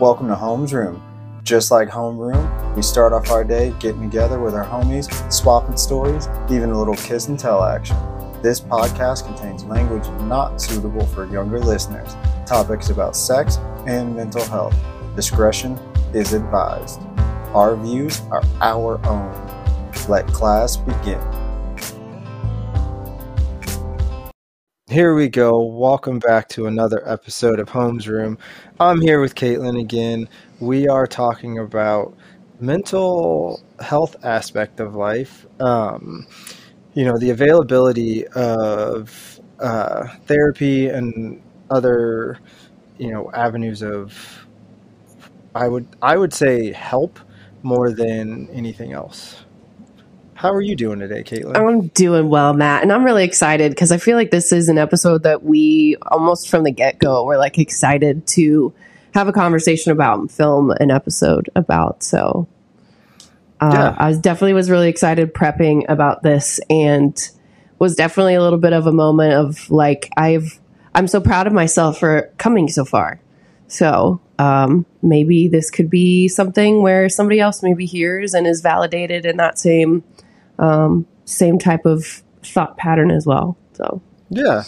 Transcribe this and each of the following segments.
Welcome to Homes Room. Just like Homeroom, we start off our day getting together with our homies, swapping stories, even a little kiss and tell action. This podcast contains language not suitable for younger listeners, topics about sex and mental health. Discretion is advised. Our views are our own. Let class begin. Here we go. Welcome back to another episode of Homes Room. I'm here with Caitlin again. We are talking about mental health aspect of life. Um, you know, the availability of uh, therapy and other, you know, avenues of. I would I would say help more than anything else. How are you doing today, Caitlin? I'm doing well, Matt, and I'm really excited because I feel like this is an episode that we almost from the get go we're like excited to have a conversation about, and film an episode about. So, uh, yeah. I was definitely was really excited prepping about this, and was definitely a little bit of a moment of like I've I'm so proud of myself for coming so far. So um, maybe this could be something where somebody else maybe hears and is validated in that same um, same type of thought pattern as well. So yeah,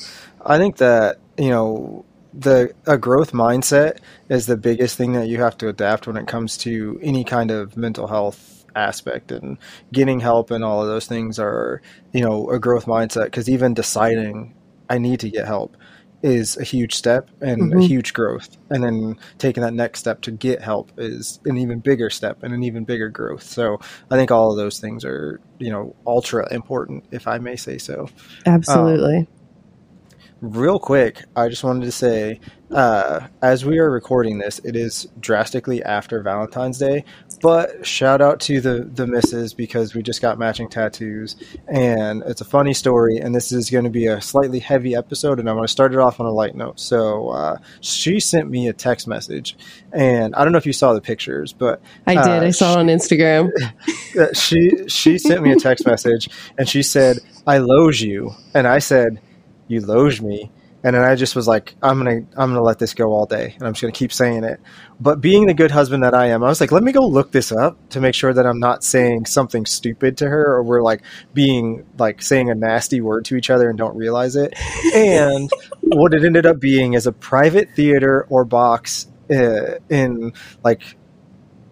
I think that you know the a growth mindset is the biggest thing that you have to adapt when it comes to any kind of mental health aspect. And getting help and all of those things are you know a growth mindset because even deciding I need to get help is a huge step and mm-hmm. a huge growth. And then taking that next step to get help is an even bigger step and an even bigger growth. So I think all of those things are, you know, ultra important, if I may say so. Absolutely. Um, real quick, I just wanted to say, uh, as we are recording this, it is drastically after Valentine's Day. But shout out to the the misses because we just got matching tattoos, and it's a funny story. And this is going to be a slightly heavy episode, and I'm going to start it off on a light note. So uh, she sent me a text message, and I don't know if you saw the pictures, but I did. Uh, I saw she, on Instagram. she she sent me a text message, and she said, "I loge you," and I said you loge me and then I just was like, I'm gonna I'm gonna let this go all day, and I'm just gonna keep saying it. But being the good husband that I am, I was like, let me go look this up to make sure that I'm not saying something stupid to her, or we're like being like saying a nasty word to each other and don't realize it. And what it ended up being is a private theater or box uh, in like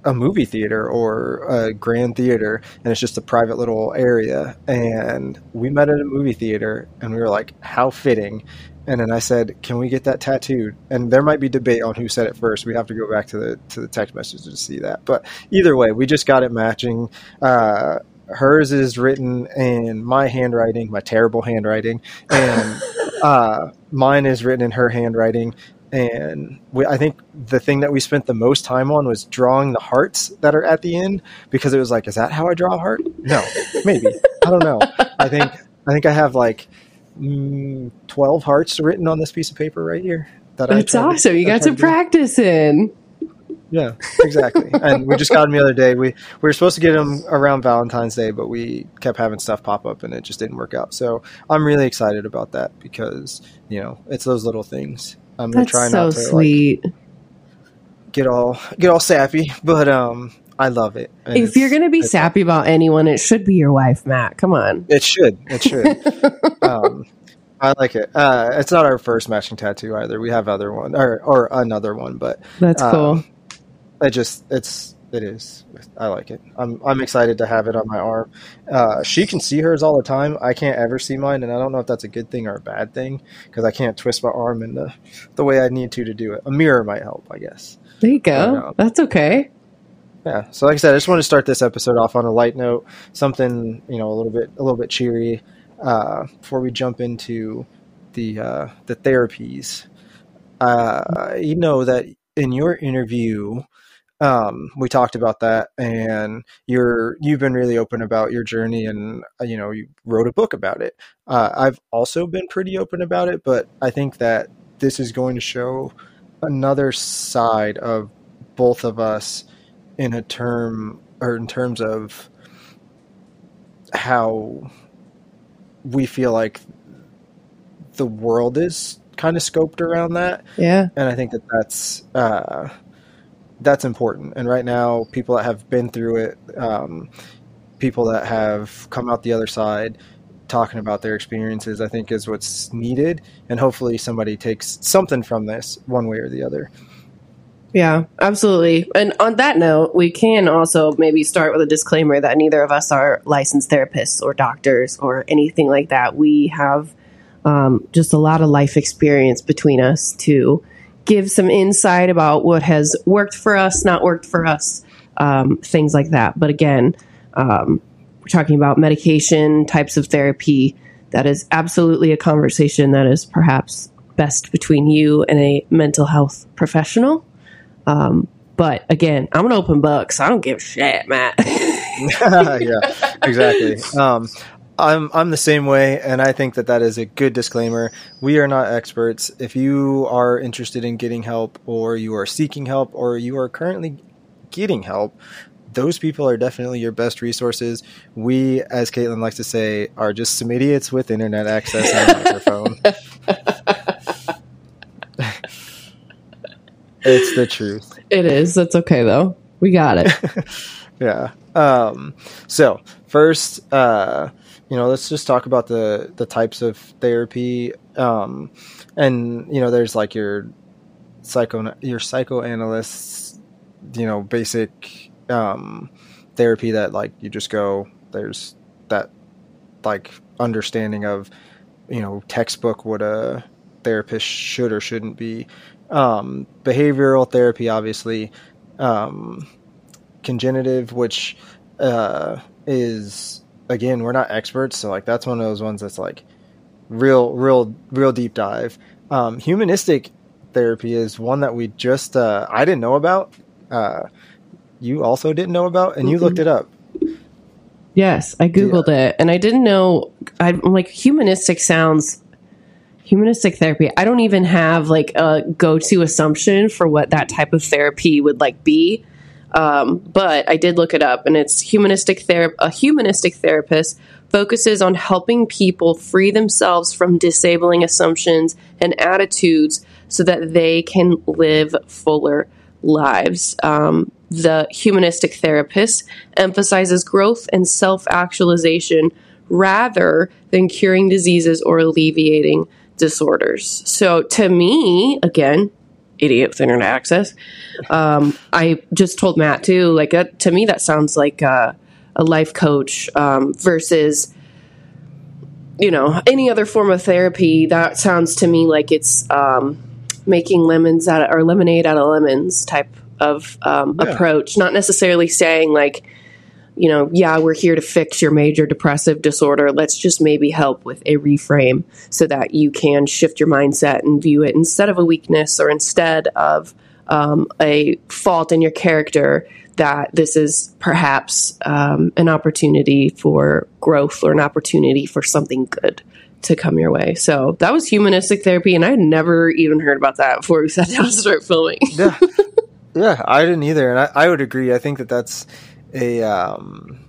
a movie theater or a grand theater and it's just a private little area and we met at a movie theater and we were like how fitting and then I said can we get that tattooed? And there might be debate on who said it first. We have to go back to the to the text message to see that. But either way we just got it matching. Uh, hers is written in my handwriting my terrible handwriting. And uh, mine is written in her handwriting. And we, I think the thing that we spent the most time on was drawing the hearts that are at the end because it was like, is that how I draw a heart? No, maybe. I don't know. I think I think I have like mm, twelve hearts written on this piece of paper right here. That That's awesome. To, you got some practice in. Yeah, exactly. and we just got them the other day. We we were supposed to get them around Valentine's Day, but we kept having stuff pop up, and it just didn't work out. So I'm really excited about that because you know it's those little things I'm gonna That's try not to sweet. Like, get all get all sappy, but um, I love it. And if you're gonna be sappy about anyone, it should be your wife, Matt. Come on. It should. It should. um, I like it. Uh, it's not our first matching tattoo either. We have other one or or another one, but that's um, cool. It just it's it is. I like it. I'm I'm excited to have it on my arm. Uh, she can see hers all the time. I can't ever see mine, and I don't know if that's a good thing or a bad thing because I can't twist my arm in the the way I need to to do it. A mirror might help, I guess. There you go. That's okay. Yeah. So like I said, I just want to start this episode off on a light note, something you know a little bit a little bit cheery uh, before we jump into the uh, the therapies. Uh, you know that in your interview um, we talked about that and you're you've been really open about your journey and uh, you know you wrote a book about it uh, i've also been pretty open about it but i think that this is going to show another side of both of us in a term or in terms of how we feel like the world is kind of scoped around that yeah and i think that that's uh that's important. And right now, people that have been through it, um, people that have come out the other side, talking about their experiences, I think is what's needed. And hopefully, somebody takes something from this one way or the other. Yeah, absolutely. And on that note, we can also maybe start with a disclaimer that neither of us are licensed therapists or doctors or anything like that. We have um, just a lot of life experience between us to give some insight about what has worked for us, not worked for us, um, things like that. But again, um, we're talking about medication, types of therapy. That is absolutely a conversation that is perhaps best between you and a mental health professional. Um, but again, I'm an open book, so I don't give a shit, Matt. yeah, exactly. Um, I'm I'm the same way, and I think that that is a good disclaimer. We are not experts. If you are interested in getting help, or you are seeking help, or you are currently getting help, those people are definitely your best resources. We, as Caitlin likes to say, are just some idiots with internet access and a microphone. it's the truth. It is. That's okay though. We got it. yeah. Um, so first, uh, you know, let's just talk about the the types of therapy. Um, and you know, there's like your psycho your psychoanalysts, you know, basic um, therapy that like you just go. There's that like understanding of you know textbook what a therapist should or shouldn't be. Um, behavioral therapy, obviously, um, cognitive, which uh, is again, we're not experts, so like that's one of those ones that's like real, real, real deep dive. Um, humanistic therapy is one that we just uh, I didn't know about. Uh, you also didn't know about, and you mm-hmm. looked it up. Yes, I googled yeah. it, and I didn't know. I'm like humanistic sounds humanistic therapy. I don't even have like a go-to assumption for what that type of therapy would like be. Um, but I did look it up, and it's humanistic therapy. A humanistic therapist focuses on helping people free themselves from disabling assumptions and attitudes so that they can live fuller lives. Um, the humanistic therapist emphasizes growth and self actualization rather than curing diseases or alleviating disorders. So, to me, again, idiot with internet access. Um, I just told Matt too. Like that, to me, that sounds like a, a life coach um, versus you know any other form of therapy. That sounds to me like it's um, making lemons out of, or lemonade out of lemons type of um, yeah. approach. Not necessarily saying like you know, yeah, we're here to fix your major depressive disorder. Let's just maybe help with a reframe so that you can shift your mindset and view it instead of a weakness or instead of um, a fault in your character, that this is perhaps um, an opportunity for growth or an opportunity for something good to come your way. So that was humanistic therapy, and I had never even heard about that before we sat down to start filming. yeah, yeah, I didn't either, and I, I would agree. I think that that's a um,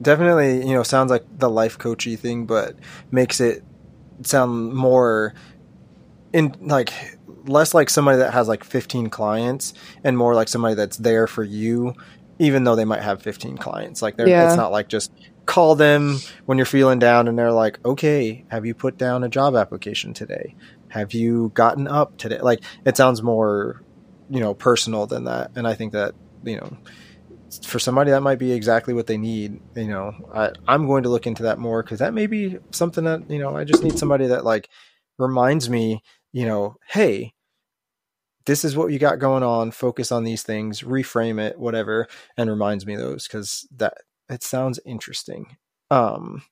definitely you know sounds like the life coachy thing, but makes it sound more in like less like somebody that has like 15 clients and more like somebody that's there for you even though they might have 15 clients. Like they're yeah. it's not like just call them when you're feeling down and they're like okay have you put down a job application today? Have you gotten up today? Like it sounds more you know personal than that. And i think that you know for somebody that might be exactly what they need you know I, i'm going to look into that more because that may be something that you know i just need somebody that like reminds me you know hey this is what you got going on focus on these things reframe it whatever and reminds me those because that it sounds interesting. Um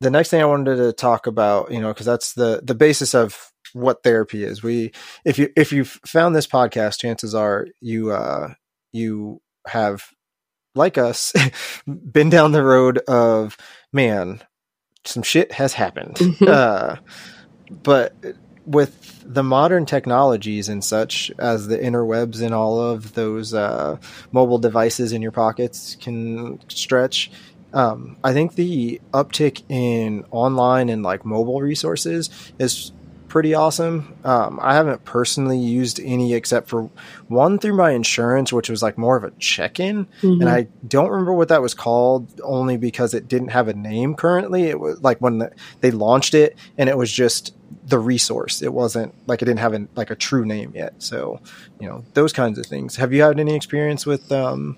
the next thing i wanted to talk about you know because that's the the basis of what therapy is. We if you if you've found this podcast chances are you uh you have, like us, been down the road of, man, some shit has happened. Mm-hmm. Uh, but with the modern technologies and such as the interwebs and all of those uh, mobile devices in your pockets can stretch, um, I think the uptick in online and like mobile resources is pretty awesome. Um, I haven't personally used any except for one through my insurance, which was like more of a check in. Mhm. And I don't remember what that was called only because it didn't have a name currently. It was like when the, they launched it and it was just the resource. It wasn't like it didn't have an, like a true name yet. So, you know, those kinds of things. Have you had any experience with um,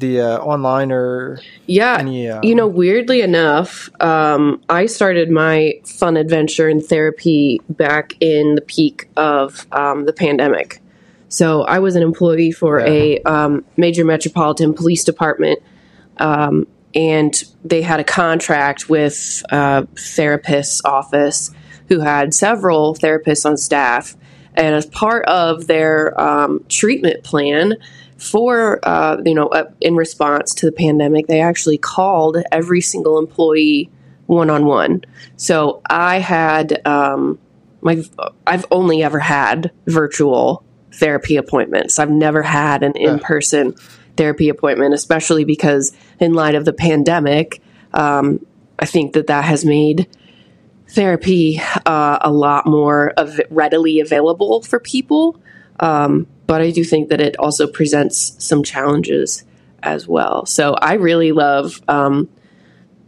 the uh, online or Yeah, any? Um, you know, weirdly enough, um, I started my fun adventure in therapy back in the peak of um, the pandemic. So I was an employee for a um, major metropolitan police department, um, and they had a contract with a therapist's office who had several therapists on staff. And as part of their um, treatment plan, for uh, you know uh, in response to the pandemic they actually called every single employee one-on-one. So i had um, my i've only ever had virtual therapy appointments. I've never had an in-person therapy appointment especially because in light of the pandemic um, i think that that has made therapy uh, a lot more av- readily available for people um, but I do think that it also presents some challenges as well. So I really love um,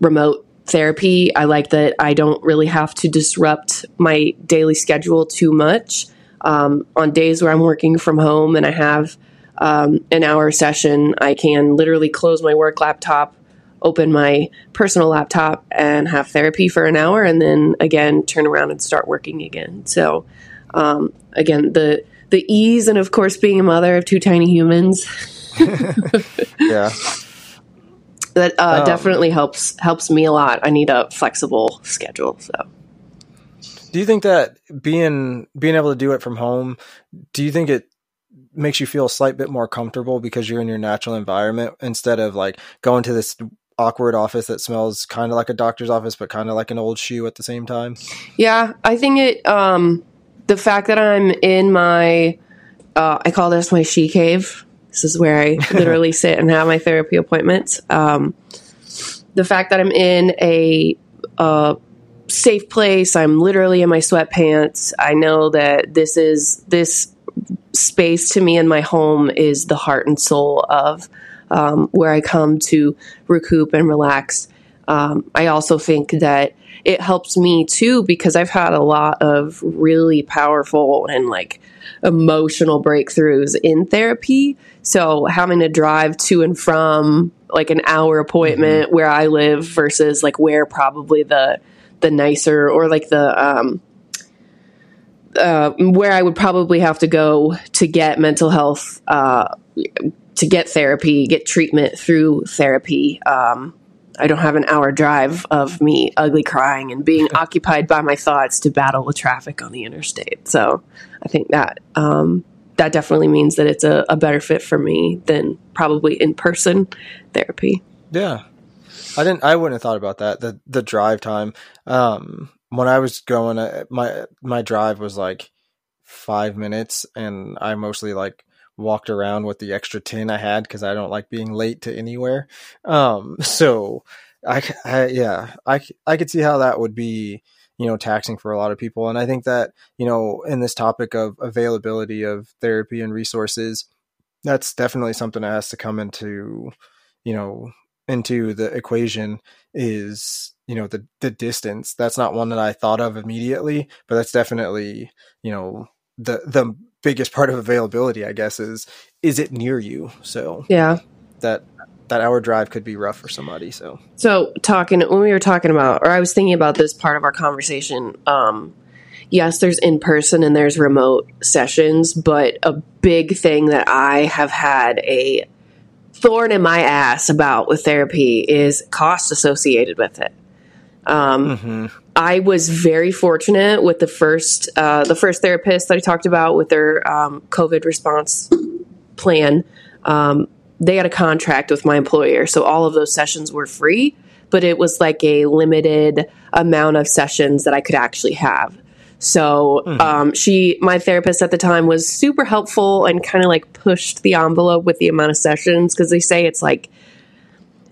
remote therapy. I like that I don't really have to disrupt my daily schedule too much. Um, on days where I'm working from home and I have um, an hour session, I can literally close my work laptop, open my personal laptop, and have therapy for an hour, and then again turn around and start working again. So, um, again, the the ease and of course being a mother of two tiny humans yeah. that uh, Um, definitely helps helps me a lot. I need a flexible schedule. So Do you think that being being able to do it from home, do you think it makes you feel a slight bit more comfortable because you're in your natural environment instead of like going to this awkward office that smells kind of like a doctor's office but kind of like an old shoe at the same time? yeah, I think it. Um, the fact that I'm in my, uh, I call this my she cave. This is where I literally sit and have my therapy appointments. Um, the fact that I'm in a, uh, safe place. I'm literally in my sweatpants. I know that this is this space to me in my home is the heart and soul of um, where I come to recoup and relax. Um, I also think that it helps me too because I've had a lot of really powerful and like emotional breakthroughs in therapy. So having to drive to and from like an hour appointment where I live versus like where probably the the nicer or like the um uh, where I would probably have to go to get mental health, uh, to get therapy, get treatment through therapy. Um, I don't have an hour drive of me ugly crying and being occupied by my thoughts to battle with traffic on the interstate. So I think that um, that definitely means that it's a, a better fit for me than probably in person therapy. Yeah. I didn't I wouldn't have thought about that. The the drive time. Um when I was going uh, my my drive was like 5 minutes and I mostly like walked around with the extra 10 I had cuz I don't like being late to anywhere. Um so I, I yeah, I I could see how that would be you know taxing for a lot of people and I think that you know in this topic of availability of therapy and resources that's definitely something that has to come into you know into the equation is you know the the distance that's not one that i thought of immediately but that's definitely you know the the biggest part of availability i guess is is it near you so Yeah. that that hour drive could be rough for somebody so So talking when we were talking about, or I was thinking about this part of our conversation. Um, yes, there's in person and there's remote sessions, but a big thing that I have had a thorn in my ass about with therapy is cost associated with it. Um, mm-hmm. I was very fortunate with the first uh, the first therapist that I talked about with their um, COVID response plan. Um, they had a contract with my employer, so all of those sessions were free, but it was like a limited amount of sessions that I could actually have. So um, she, my therapist at the time, was super helpful and kind of like pushed the envelope with the amount of sessions because they say it's like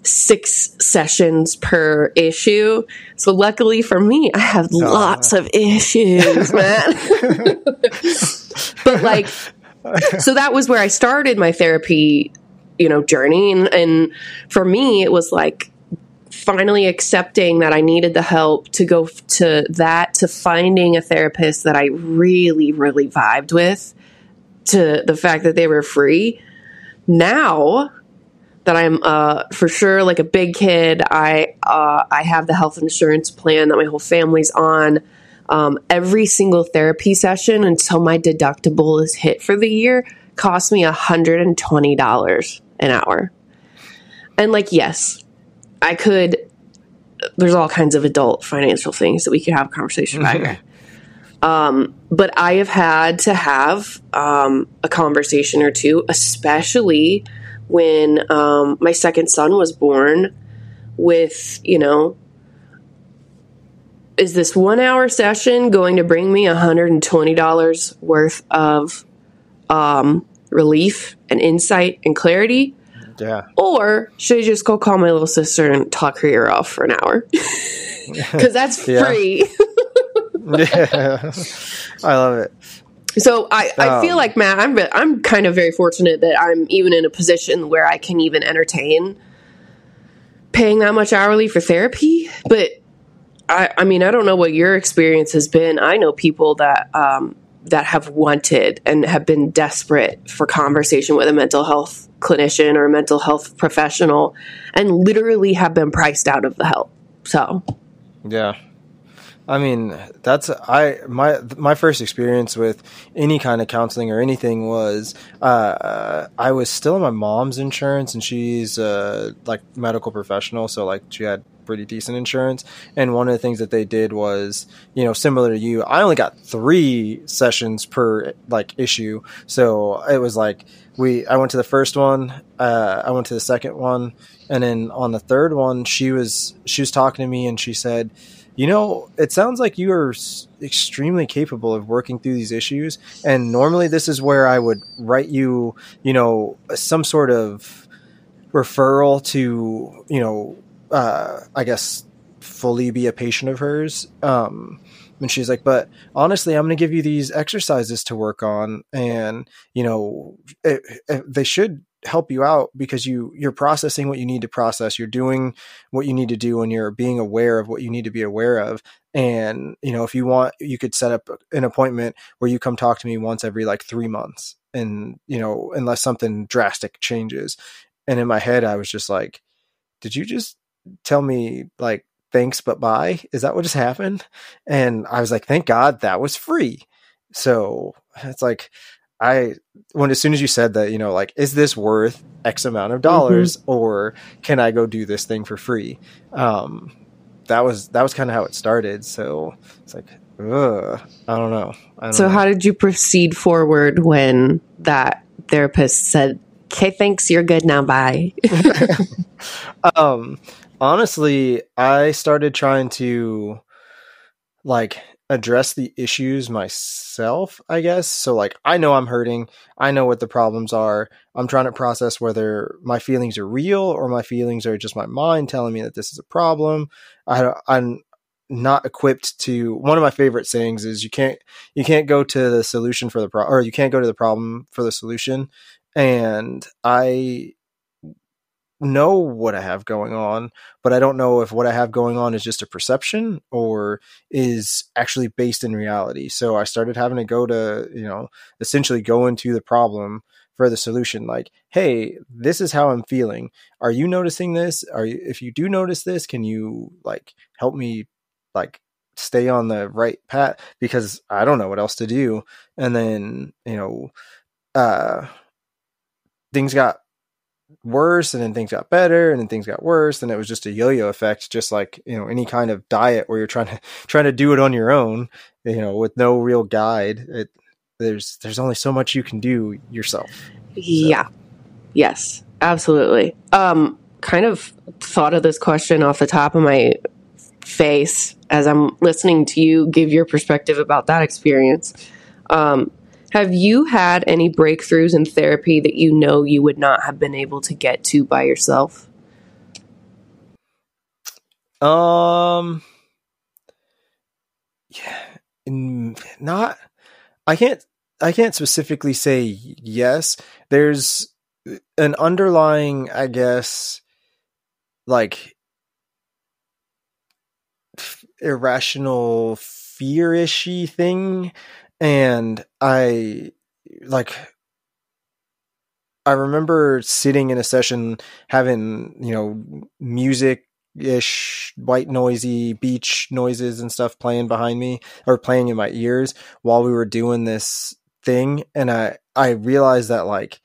six sessions per issue. So luckily for me, I have oh, lots of issues, man. but like, so that was where I started my therapy, you know, journey. And, and for me, it was like finally accepting that I needed the help to go to that, to finding a therapist that I really, really vibed with, to the fact that they were free. Now that I'm uh, for sure like a big kid, I uh, I have the health insurance plan that my whole family's on. Um, every single therapy session until my deductible is hit for the year cost me $120 an hour. And like, yes, I could. There's all kinds of adult financial things that we could have a conversation about here. Um, but I have had to have um, a conversation or two, especially when um, my second son was born. With you know, is this one hour session going to bring me $120 worth of um, relief and insight and clarity? Yeah. Or should I just go call my little sister and talk her ear off for an hour? Because that's free. yeah. I love it. So I, I feel Um, like Matt, I'm I'm kind of very fortunate that I'm even in a position where I can even entertain paying that much hourly for therapy. But I I mean I don't know what your experience has been. I know people that um, that have wanted and have been desperate for conversation with a mental health clinician or a mental health professional, and literally have been priced out of the help. So Yeah. I mean, that's I my my first experience with any kind of counseling or anything was uh, I was still on my mom's insurance and she's uh, like medical professional, so like she had pretty decent insurance. And one of the things that they did was, you know, similar to you, I only got three sessions per like issue, so it was like we I went to the first one, uh, I went to the second one, and then on the third one, she was she was talking to me and she said you know, it sounds like you are extremely capable of working through these issues. And normally, this is where I would write you, you know, some sort of referral to, you know, uh, I guess fully be a patient of hers. Um, and she's like, but honestly, I'm going to give you these exercises to work on, and you know, it, it, they should help you out because you you're processing what you need to process. You're doing what you need to do, and you're being aware of what you need to be aware of. And you know, if you want, you could set up an appointment where you come talk to me once every like three months, and you know, unless something drastic changes. And in my head, I was just like, did you just tell me like thanks but bye is that what just happened and i was like thank god that was free so it's like i when as soon as you said that you know like is this worth x amount of dollars or can i go do this thing for free um that was that was kind of how it started so it's like ugh, i don't know I don't so know. how did you proceed forward when that therapist said, "Okay, thanks, you're good now, bye." um honestly i started trying to like address the issues myself i guess. So like i know i'm hurting. I know what the problems are. I'm trying to process whether my feelings are real or my feelings are just my mind telling me that this is a problem. I, i'm not equipped to one of my favorite sayings is you can't you can't go to the solution for the problem or you can't go to the problem for the solution. And i know what I have going on, but I don't know if what I have going on is just a perception or is actually based in reality. So I started having to go to, you know, essentially go into the problem for the solution like, "Hey, this is how I'm feeling. Are you noticing this? Are you if you do notice this, can you like help me like stay on the right path because I don't know what else to do." And then, you know, uh things got worse and then things got better and then things got worse and it was just a yo-yo effect just like you know any kind of diet where you're trying to trying to do it on your own you know with no real guide it there's there's only so much you can do yourself Yeah. Yes, absolutely. Um, kind of thought of this question off the top of my face as I'm listening to you give your perspective about that experience. Um, have you had any breakthroughs in therapy that you know you would not have been able to get to by yourself? Um, yeah, not. I can't. I can't specifically say yes. There's an underlying, I guess, like irrational fear-ishy thing, and I like. I remember sitting in a session having, you know, music ish white noisy beach noises and stuff playing behind me or playing in my ears while we were doing this thing. And i i realized that like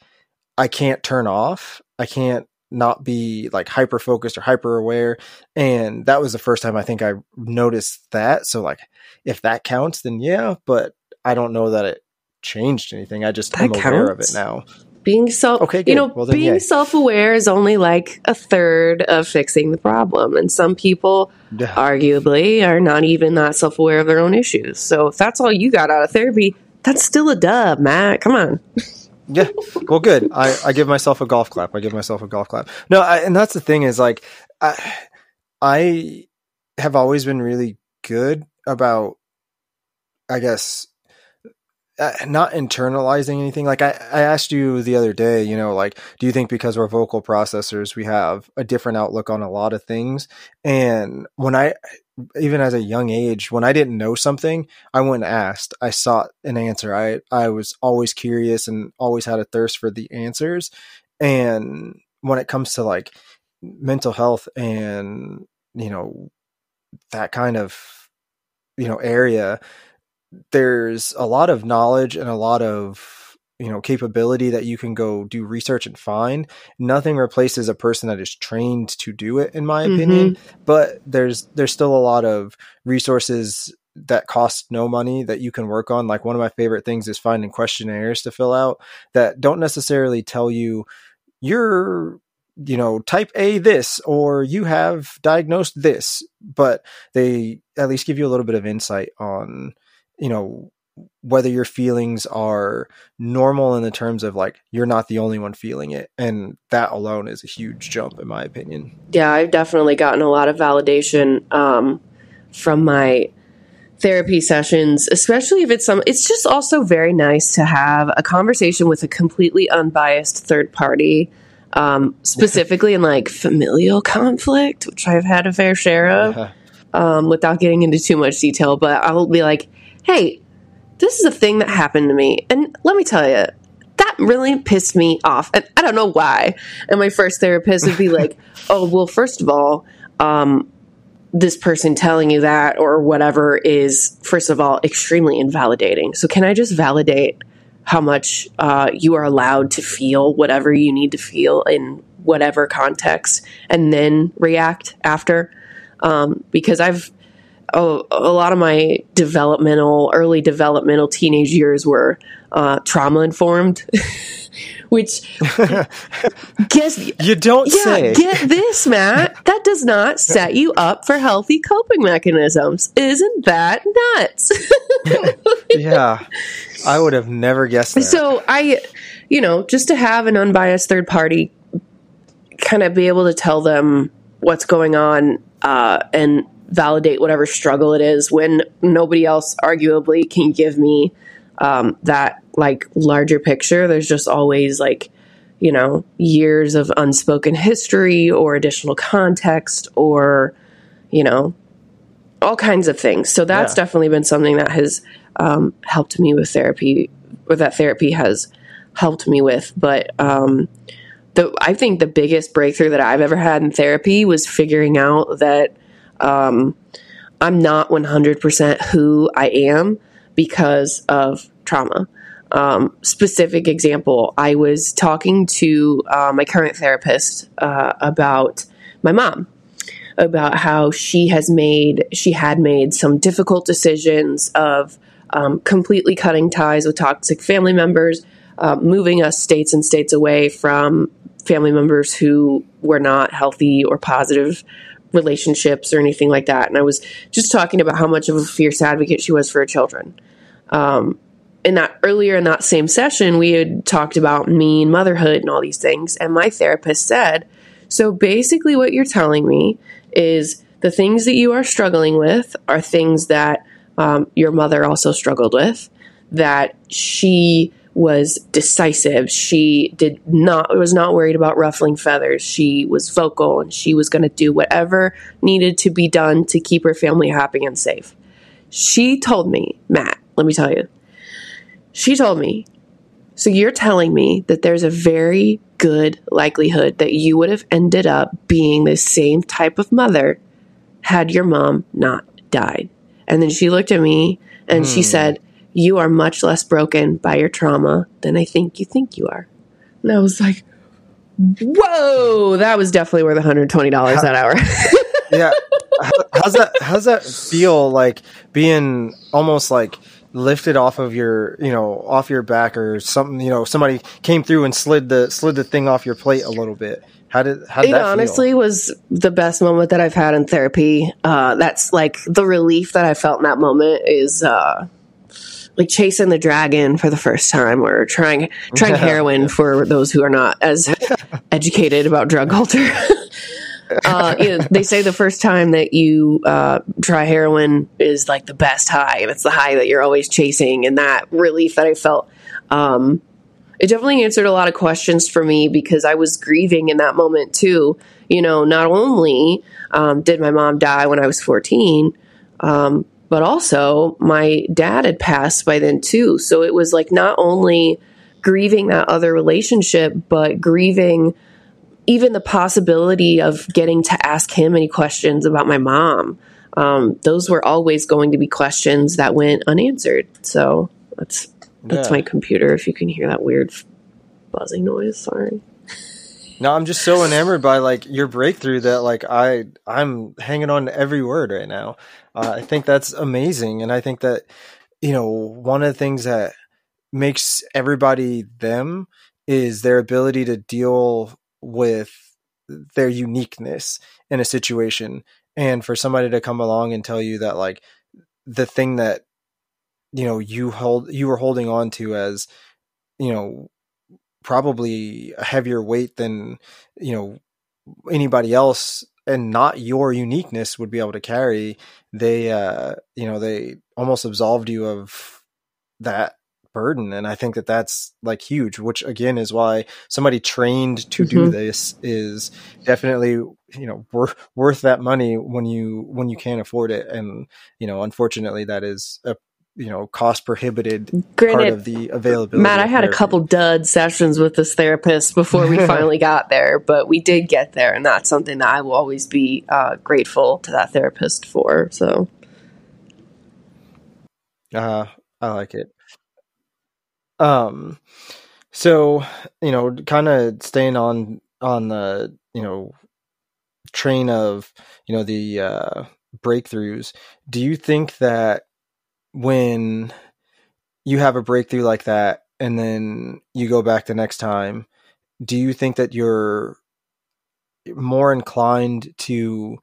i can't turn off. I can't not be like hyper focused or hyper aware and that was the first time i think i noticed that. So like if that counts then yeah. But i don't know that it changed anything i just That am aware of it now being self Okay, you good. know Well, then, being yay. self-aware is only like a third of fixing the problem and some people yeah arguably are not even that self-aware of their own issues so if that's all you got out of therapy that's still a dub matt come on Yeah. Well, good. I, I give myself a golf clap. I give myself a golf clap. No, I, and that's the thing is like, I, I have always been really good about, I guess, uh, not internalizing anything. Like I, I asked you the other day, you know, like, do you think because we're vocal processors, we have a different outlook on a lot of things? And when I, even as a young age, when I didn't know something, I went and asked. I sought an answer. I I was always curious and always had a thirst for the answers. And when it comes to like mental health and you know that kind of you know area, there's a lot of knowledge and a lot of you know capability that you can go do research and find. Nothing replaces a person that is trained to do it, in my mm-hmm. opinion. But there's there's still a lot of resources that cost no money that you can work on. Like one of my favorite things is finding questionnaires to fill out that don't necessarily tell you you're you know type a this or you have diagnosed this. But they at least give you a little bit of insight on you know whether your feelings are normal in the terms of like you're not the only one feeling it and that alone is a huge jump in my opinion. Yeah i've definitely gotten a lot of validation um, from my therapy sessions especially if it's some it's just also very nice to have a conversation with a completely unbiased third party um, specifically in like familial conflict which i've had a fair share of um, without getting into too much detail, but I'll be like, hey, this is a thing that happened to me. And let me tell you, that really pissed me off. And I don't know why. And my first therapist would be like, oh, well, first of all, um, this person telling you that or whatever is, first of all, extremely invalidating. So, can I just validate how much uh, you are allowed to feel whatever you need to feel in whatever context and then react after? Um, because I've a, a lot of my developmental, early developmental teenage years were uh, trauma informed, which guess you don't yeah, say get this, Matt. That does not set you up for healthy coping mechanisms. Isn't that nuts? yeah i would have never guessed that so I, you know, just to have an unbiased third party kind of be able to tell them what's going on uh, and validate whatever struggle it is when nobody else arguably can give me um, that like larger picture. There's just always like, you know, years of unspoken history or additional context or, you know, all kinds of things. So that's Yeah. definitely been something that has um, helped me with therapy, or that therapy has helped me with. But um, the I think the biggest breakthrough that I've ever had in therapy was figuring out that um, I'm not 100% who I am because of trauma. Um, specific example, I was talking to uh, my current therapist uh, about my mom about how she has made she had made some difficult decisions of um, completely cutting ties with toxic family members uh, moving us states and states away from family members who were not healthy or positive relationships or anything like that. And i was just talking about how much of a fierce advocate she was for her children. Um, in that earlier in that same session we had talked about me and motherhood and all these things. And my therapist said so basically what you're telling me is the things that you are struggling with are things that um, your mother also struggled with, that she was decisive. She did not was not worried about ruffling feathers. She was vocal and she was going to do whatever needed to be done to keep her family happy and safe. She told me, Matt, let me tell you. She told me, so you're telling me that there's a very good likelihood that you would have ended up being the same type of mother had your mom not died. And then she looked at me and she hmm. said, You are much less broken by your trauma than I think you think you are. And I was like, Whoa, that was definitely worth $120 that hour. yeah. How, how's that? How's that feel? Like being almost like lifted off of your, you know, off your back or something. You know, somebody came through and slid the slid the thing off your plate a little bit. How did how did it that honestly feel? was the best moment that I've had in therapy. Uh, that's like the relief that I felt in that moment is uh, like chasing the dragon for the first time or trying trying heroin for those who are not as educated about drug culture. uh, you know, they say the first time that you uh, try heroin is like the best high, and it's the high that you're always chasing. And that relief that I felt, um, it definitely answered a lot of questions for me because I was grieving in that moment too. You know, not only um, did my mom die when I was 14, um, but also my dad had passed by then too. So it was like not only grieving that other relationship, but grieving even the possibility of getting to ask him any questions about my mom. Um, those were always going to be questions that went unanswered. So that's that's Yeah. my computer. If you can hear that weird buzzing noise, sorry. No, I'm just so enamored by like your breakthrough that like I I'm hanging on to every word right now. Uh, I think that's amazing, and I think that you know one of the things that makes everybody them is their ability to deal with their uniqueness in a situation, and for somebody to come along and tell you that like the thing that you know you hold you were holding on to as you know probably a heavier weight than you know anybody else and not your uniqueness would be able to carry they uh you know they almost absolved you of that burden and i think that that's like huge which again is why somebody trained to do Mhm. this is definitely you know worth worth that money when you when you can't afford it and you know unfortunately that is a you know cost prohibited part of the availability Matt, I had a couple dud sessions with this therapist before we finally got there, but we did get there, and that's something that I will always be uh, grateful to that therapist for. So, Uh, I like it. Um, so you know, kind of staying on on the you know train of you know the uh, breakthroughs. Do you think that when you have a breakthrough like that, and then you go back the next time, do you think that you're more inclined to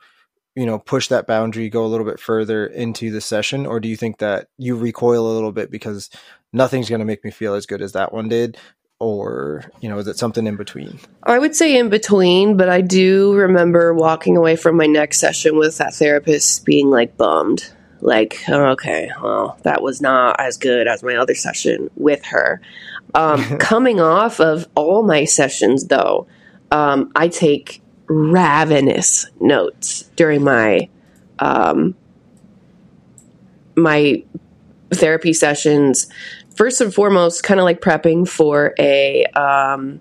you know push that boundary go a little bit further into the session? Or do you think that you recoil a little bit because nothing's going to make me feel as good as that one did? Or you know is it something in between? I would say in between, but I do remember walking away from my next session with that therapist being like bummed. Like, oh, okay, well, that was not as good as my other session with her. Um, coming off of all my sessions, though, um, I take ravenous notes during my um, my therapy sessions. First and foremost, kind of like prepping for a um,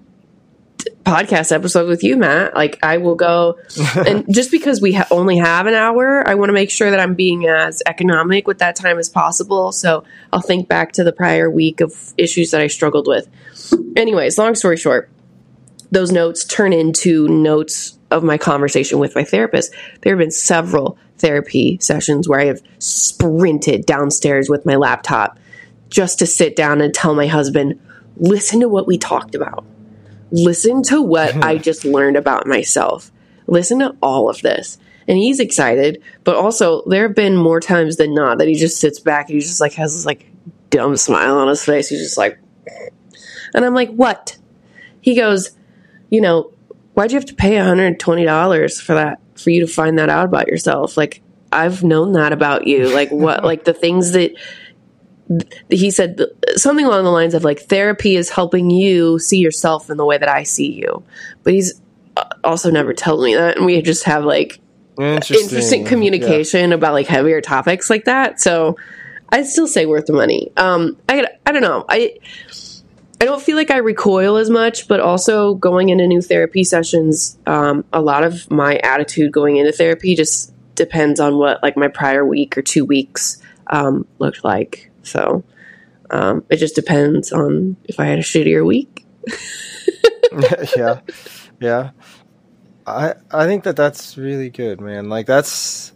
podcast episode with you, Matt. Like I will go, and just because we ha- only have an hour, I want to make sure that I'm being as economic with that time as possible. So I'll think back to the prior week of issues that I struggled with. Anyways, long story short, those notes turn into notes of my conversation with my therapist. There have been several therapy sessions where I have sprinted downstairs with my laptop just to sit down and tell my husband, listen to what we talked about listen to what I just learned about myself. Listen to all of this. And he's excited, but also there have been more times than not that he just sits back and he just like has this like dumb smile on his face. He's just like, and I'm like, what? He goes, you know, why'd you have to pay $120 for that for you to find that out about yourself. Like I've known that about you. Like what like the things that he said something along the lines of like therapy is helping you see yourself in the way that I see you. But he's uh, also never told me that and we just have like interesting, interesting communication yeah. about like heavier topics like that. So I still say worth the money. Um I I don't know. I I don't feel like I recoil as much, but also going into new therapy sessions, um, a lot of my attitude going into therapy just depends on what like my prior week or two weeks um, looked like. So um, it just depends on if I had a shittier week. yeah, yeah. I I think that that's really good, man. Like that's.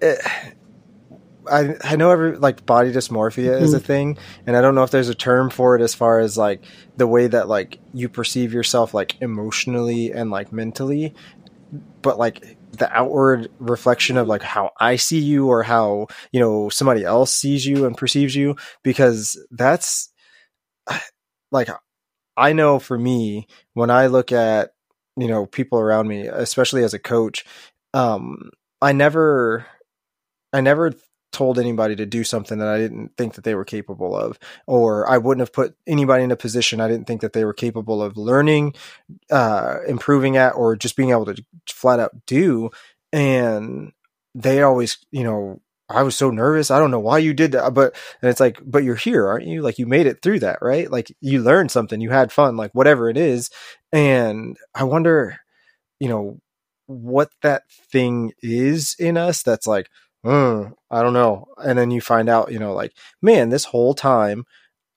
It, I I know every like body dysmorphia mm-hmm. is a mm-hmm. thing, and I don't know if there's a term for it as far as like the way that like you perceive yourself like emotionally and like mentally, but like the outward reflection of like how I see you or how you know somebody else sees you and perceives you because that's like I know for me when I look at you know people around me especially as a coach um I never I never told anybody to do something that I didn't think that they were capable of, or I wouldn't have put anybody in a position I didn't think that they were capable of learning, uh, improving at, or just being able to flat out do. And they always, you know, I was so nervous. I don't know why you did that, but and it's like, but you're here, aren't you? Like you made it through that, right? Like you learned something, you had fun, like whatever it is. And I wonder, you know, what that thing is in us that's like, mm, I don't know. And then you find out, you know, like, man, this whole time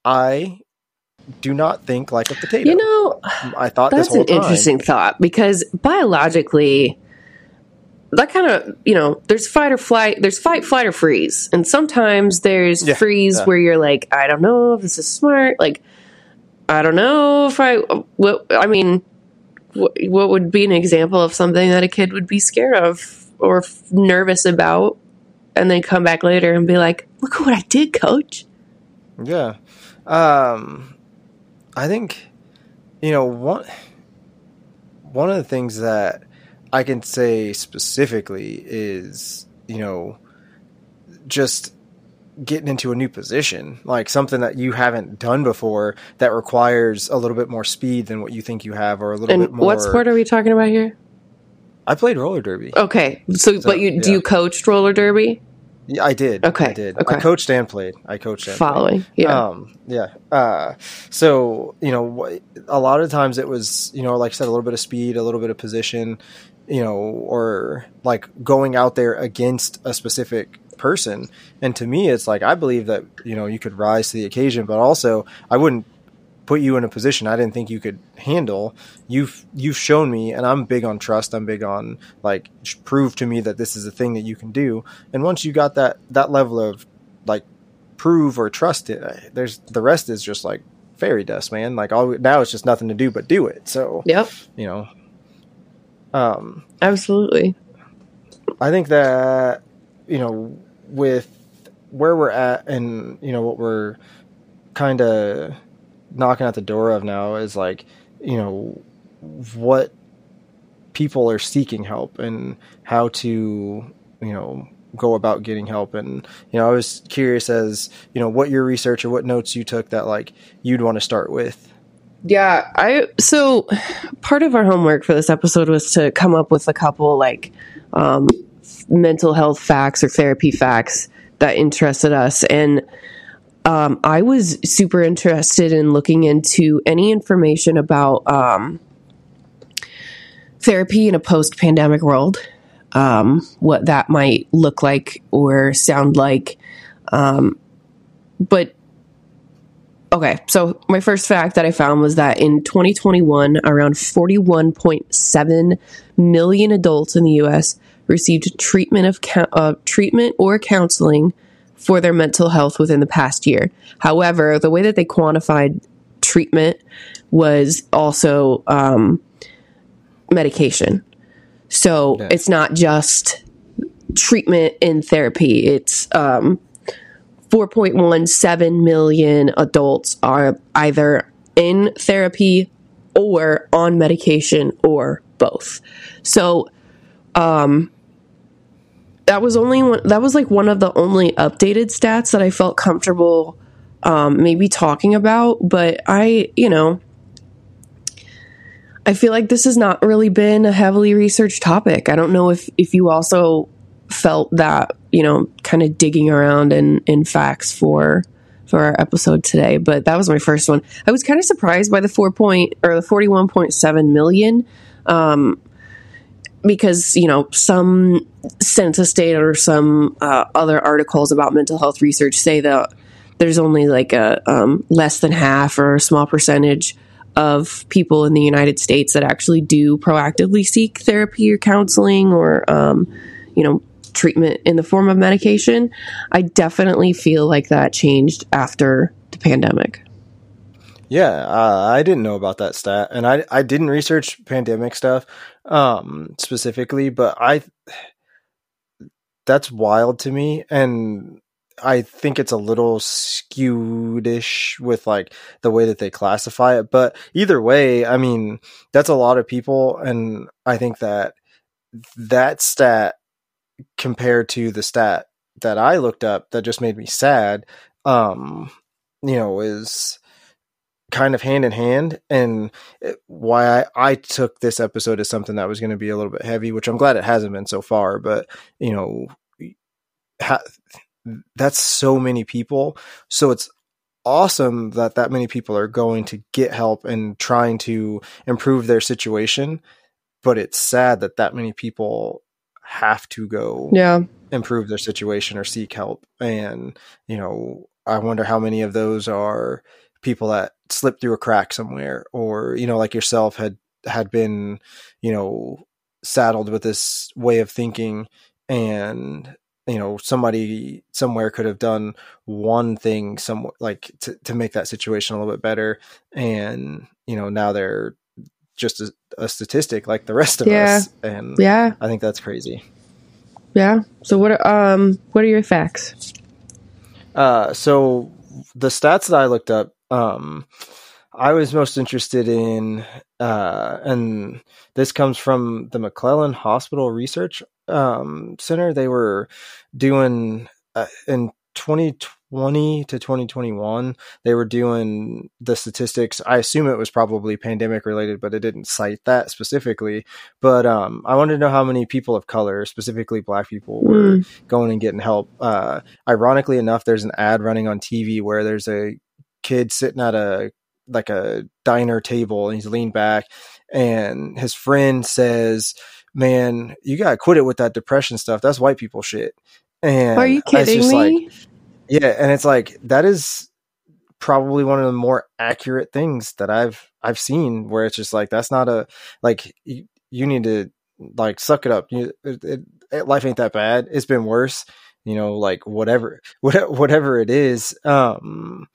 I do not think like a potato. You know, I thought that's an time, interesting thought because biologically, that kind of you know, there's fight or flight, there's fight, flight, or freeze, and sometimes there's yeah, freeze yeah. where you're like, I don't know if this is smart, like, I don't know if I, what I mean, what, what would be an example of something that a kid would be scared of or nervous about and then come back later and be like, "Look at what I did, coach." Yeah. Um I think you know, one one of the things that I can say specifically is, you know, just getting into a new position, like something that you haven't done before that requires a little bit more speed than what you think you have or a little and bit more What sport are we talking about here? I played roller derby. Okay. So, so but you yeah. do you coach roller derby? Yeah, I did. Okay. I did. Okay. I coached and played. I coached and following. Played. Yeah. Um, yeah. Uh, so you know, a lot of times it was you know, like I said, a little bit of speed, a little bit of position, you know, or like going out there against a specific person. And to me, it's like I believe that you know you could rise to the occasion, but also I wouldn't put you in a position I didn't think you could handle. You've you've shown me, and I'm big on trust. I'm big on like prove to me that this is a thing that you can do. And once you got that that level of like prove or trust it, uh, there's the rest is just like fairy dust, man. Like all now it's just nothing to do but do it. So yep, you know, um, absolutely. I think that you know with where we're at and you know what we're kind of knocking at the door of now is like, you know, what people are seeking help and how to, you know, go about getting help. And, you know, I was curious as, you know, what your research or what notes you took that like you'd want to start with. Yeah, I so part of our homework for this episode was to come up with a couple like um, mental health facts or therapy facts that interested us and um, I was super interested in looking into any information about um, therapy in a post pandemic world, um, what that might look like or sound like. Um, but okay, so my first fact that I found was that in 2021, around 41.7 million adults in the U.S. received treatment of uh, treatment or counseling for their mental health within the past year. However, the way that they quantified treatment was also um, medication. So yeah. it's not just treatment and therapy. It's um, 4.17 million adults are either in therapy or on medication or both. So Um, that was only one, that was like one of the only updated stats that I felt comfortable um, maybe talking about. But I, you know, I feel like this has not really been a heavily researched topic. I don't know if if you also felt that you know kind of digging around in in facts for for our episode today, but that was my first one. I was kind of surprised by the four point or the forty one point seven million. Um, because you know some census data or some uh, other articles about mental health research say that there's only like a um, less than half or a small percentage of people in the United States that actually do proactively seek therapy or counseling or um, you know treatment in the form of medication. I definitely feel like that changed after the pandemic. Yeah, uh, I didn't know about that stat, and I I didn't research pandemic stuff um, specifically, but I that's wild to me, and I think it's a little skewedish with like the way that they classify it. But either way, I mean that's a lot of people, and I think that that stat compared to the stat that I looked up that just made me sad, um, you know, is kind of hand in hand and why I, I took this episode as something that was going to be a little bit heavy which i'm glad it hasn't been so far but you know ha- that's so many people. So it's awesome that that many people are going to get help and trying to improve their situation but it's sad that that many people have to go yeah. improve their situation or seek help. And you know i wonder how many of those are people that slipped through a crack somewhere or you know like yourself had had been you know saddled with this way of thinking and you know somebody somewhere could have done one thing some like to, to make that situation a little bit better and you know now they're just a, a statistic like the rest of Yeah. us and Yeah. i think that's crazy Yeah. So what um what are your facts? Uh, so the stats that I looked up, um, I was most interested in, uh, and this comes from the McClellan Hospital Research um, Center. They were doing uh, in 2020 to 2021. They were doing the statistics. I assume it was probably pandemic related, but it didn't cite that specifically. But um, I wanted to know how many people of color, specifically Black people, were going and getting help. Uh, ironically enough, there's an ad running on TV where there's a kid sitting at a like a diner table and he's leaned back and his friend says, "Man, you got to quit it with that depression stuff. That's white people shit." And Are you kidding just me? like yeah, and it's like that is probably one of the more accurate things that I've I've seen where it's just like that's not a like you, you need to like suck it up. You, it, it, life ain't that bad. It's been worse. You know, like whatever whatever, whatever it is. Um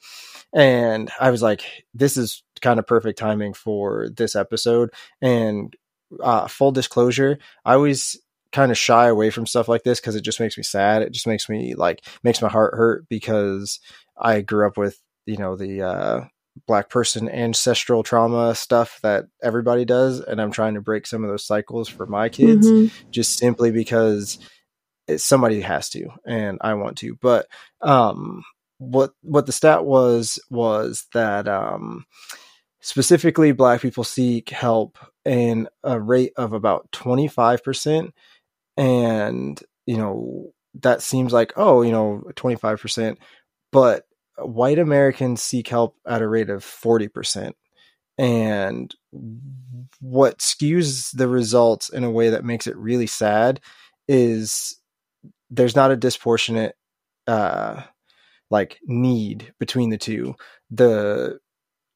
and I was like this is kind of perfect timing for this episode and uh full disclosure, I always kind of shy away from stuff like this because it just makes me sad. It just makes me like makes my heart hurt because I grew up with you know the uh, black person ancestral trauma stuff that everybody does, and I'm trying to break some of those cycles for my kids Mhm. just simply because it, somebody has to, and I want to. But um, what what the stat was was that um, specifically black people seek help in a rate of about 25% and you know that seems like oh you know 25% but white americans seek help at a rate of 40% and what skews the results in a way that makes it really sad is there's not a disproportionate uh like need between the two. The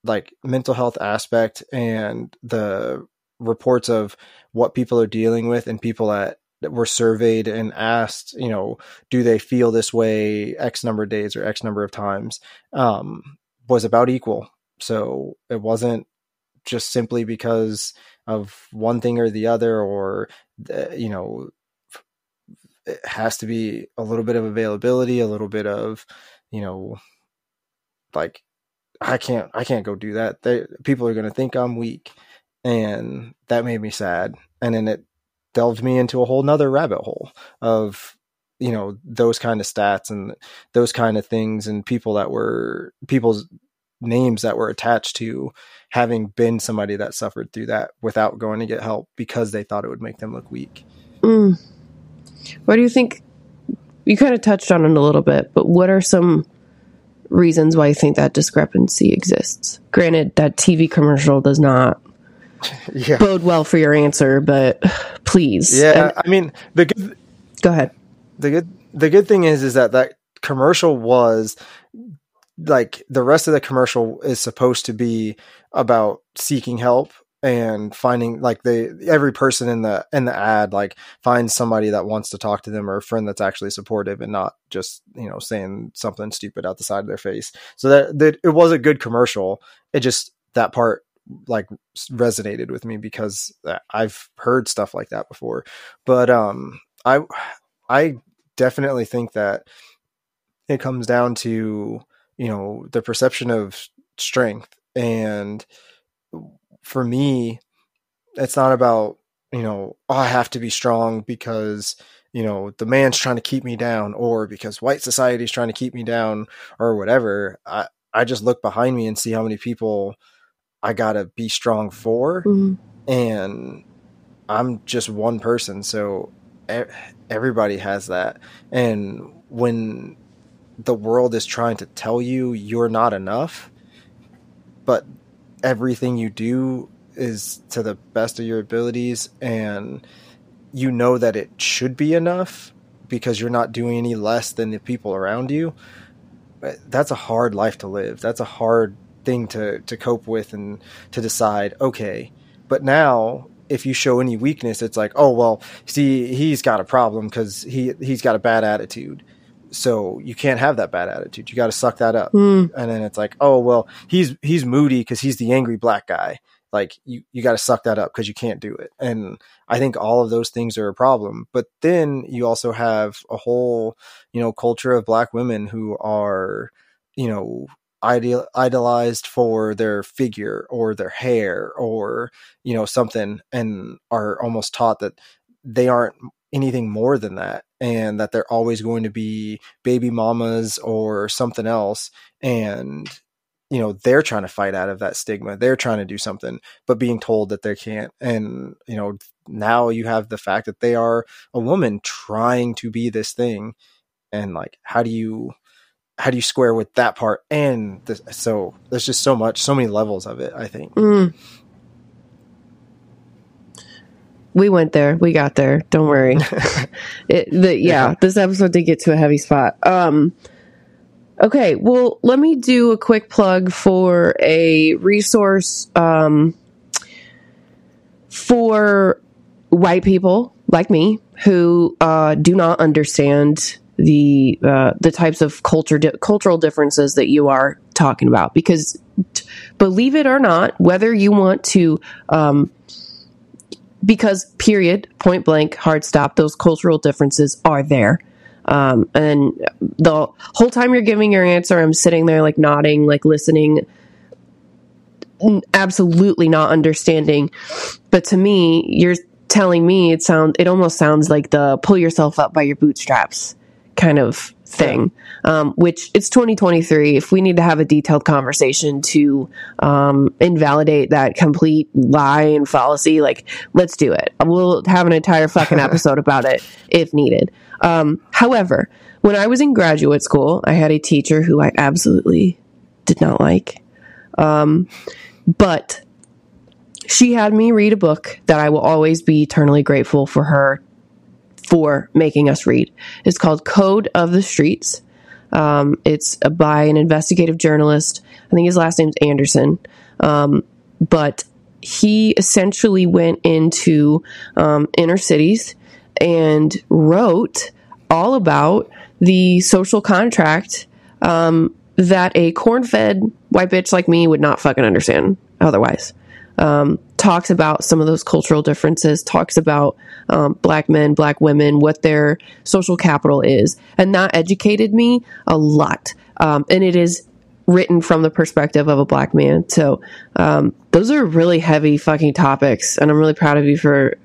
like mental health aspect and the reports of what people are dealing with and people that, that were surveyed and asked you know do they feel this way x number of days or x number of times? um was about equal. So it wasn't just simply because of one thing or the other or you know it has to be a little bit of availability a little bit of you know like i can't i can't go do that they, people are going to think i'm weak and that made me sad and then it delved me into a whole nother rabbit hole of you know those kind of stats and those kind of things and people that were people's names that were attached to having been somebody that suffered through that without going to get help because they thought it would make them look weak. Mm. What do you think? You kind of touched on it a little bit, but what are some reasons why you think that discrepancy exists? Granted, that TV commercial does not yeah. bode well for your answer, but please. Yeah, and, I mean, the good, go ahead. The good the good thing is is that that commercial was like the rest of the commercial is supposed to be about seeking help and finding like they every person in the in the ad like finds somebody that wants to talk to them or a friend that's actually supportive and not just you know saying something stupid out the side of their face. So that, that it was a good commercial. It just that part like resonated with me because i've heard stuff like that before. But um i i definitely think that it comes down to you know the perception of strength and for me it's not about you know oh, i have to be strong because you know the man's trying to keep me down or because white society is trying to keep me down or whatever. I i just look behind me and see how many people i gotta be strong for. Mm-hmm. and i'm just one person so everybody has that. And when the world is trying to tell you you're not enough, but everything you do is to the best of your abilities and you know that it should be enough because you're not doing any less than the people around you. That's a hard life to live. That's a hard thing to to cope with and to decide okay but now if you show any weakness it's like oh well see he's got a problem because he he's got a bad attitude so you can't have that bad attitude. You got to suck that up. Mm. And then it's like, oh well, he's he's moody because he's the angry black guy. Like you you got to suck that up because you can't do it. And I think all of those things are a problem. But then you also have a whole you know culture of black women who are you know ideal idolized for their figure or their hair or you know something and are almost taught that they aren't anything more than that and that they're always going to be baby mamas or something else and you know they're trying to fight out of that stigma. They're trying to do something but being told that they can't and you know now you have the fact that they are a woman trying to be this thing and like how do you how do you square with that part and this, so there's just so much so many levels of it i think. Mm we went there. We got there. Don't worry. it, the, yeah, this episode did get to a heavy spot. Um, okay, well, let me do a quick plug for a resource um, for white people like me who uh, do not understand the uh, the types of culture di- cultural differences that you are talking about. Because, t- believe it or not, whether you want to um, because period point blank hard stop those cultural differences are there. Um, and the whole time you're giving your answer i'm sitting there like nodding like listening absolutely not understanding. But to me you're telling me it sound it almost sounds like the pull yourself up by your bootstraps kind of thing, um, which it's 2023. If we need to have a detailed conversation to um, invalidate that complete lie and fallacy, like let's do it. We'll have an entire fucking episode about it if needed. Um, however, when I was in graduate school, I had a teacher who I absolutely did not like. Um, but she had me read a book that I will always be eternally grateful for her for making us read. It's called Code of the Streets. Um, it's by an investigative journalist. I think his last name's Anderson. Um, but he essentially went into um, inner cities and wrote all about the social contract um, that a corn fed white bitch like me would not fucking understand otherwise um, talks about some of those cultural differences, talks about um, black men, black women, what their social capital is. And that educated me a lot. Um, and it is written from the perspective of a black man. So um, those are really heavy fucking topics. And I'm really proud of you for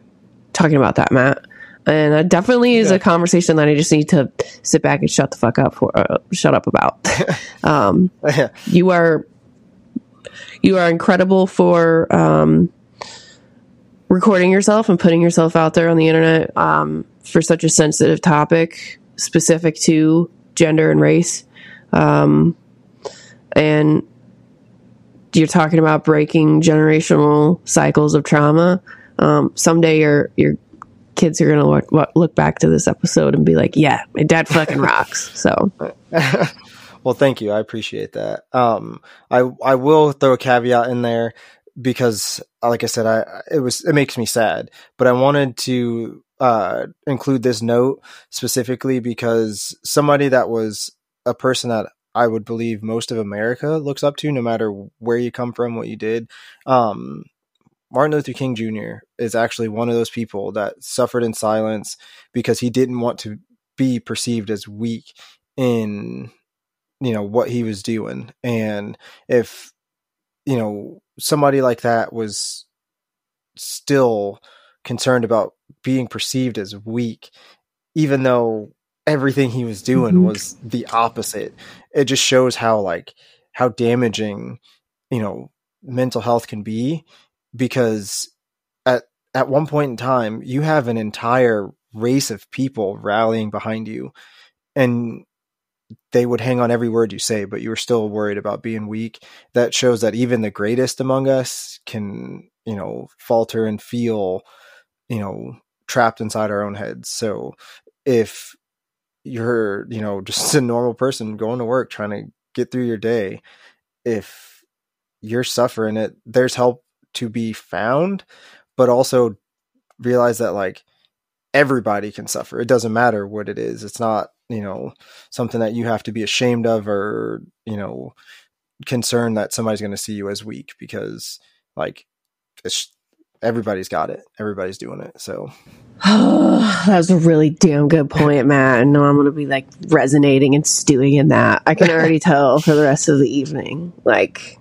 talking about that, Matt. And that definitely is Yeah. a conversation that I just need to sit back and shut the fuck up for, uh, shut up about. um, you are you are incredible for um, recording yourself and putting yourself out there on the internet um, for such a sensitive topic specific to gender and race. Um, and you're talking about breaking generational cycles of trauma. Um, someday your your kids are gonna look, look back to this episode and be like yeah my dad fucking rocks. So well, thank you. I appreciate that. Um, I I will throw a caveat in there because, like I said, I it was it makes me sad, but I wanted to uh, include this note specifically because somebody that was a person that I would believe most of America looks up to, no matter where you come from, what you did. Um, Martin Luther King Jr. is actually one of those people that suffered in silence because he didn't want to be perceived as weak in you know what he was doing. And if you know somebody like that was still concerned about being perceived as weak even though everything he was doing Mhm. was the opposite it just shows how like how damaging you know mental health can be. Because at at one point in time you have an entire race of people rallying behind you. And they would hang on every word you say but you were still worried about being weak. That shows that even the greatest among us can you know falter and feel you know trapped inside our own heads. So if you're you know just a normal person going to work trying to get through your day if you're suffering it there's help to be found but also realize that like everybody can suffer. It doesn't matter what it is. It's not you know something that you have to be ashamed of or you know concerned that somebody's going to see you as weak because like it's everybody's got it everybody's doing it so that was a really damn good point, Matt. And now I'm going to be like resonating and stewing in that. I can already tell for the rest of the evening. Like,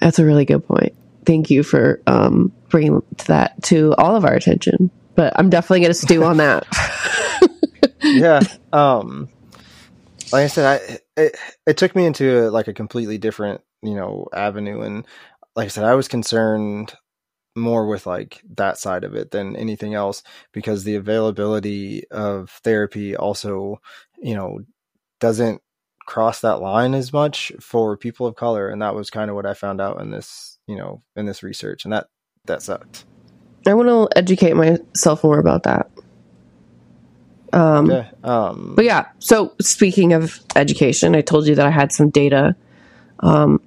that's a really good point. Thank you for um, bringing that to all of our attention. But I'm definitely going to stew on that. yeah um like i said i it, it took me into like a completely different you know avenue and like i said i was concerned more with like that side of it than anything else because the availability of therapy also you know doesn't cross that line as much for people of color and that was kind of what i found out in this you know in this research and that that sucked I want to educate myself more about that. Um, yeah um But yeah, so speaking of education, I told you that I had some data um,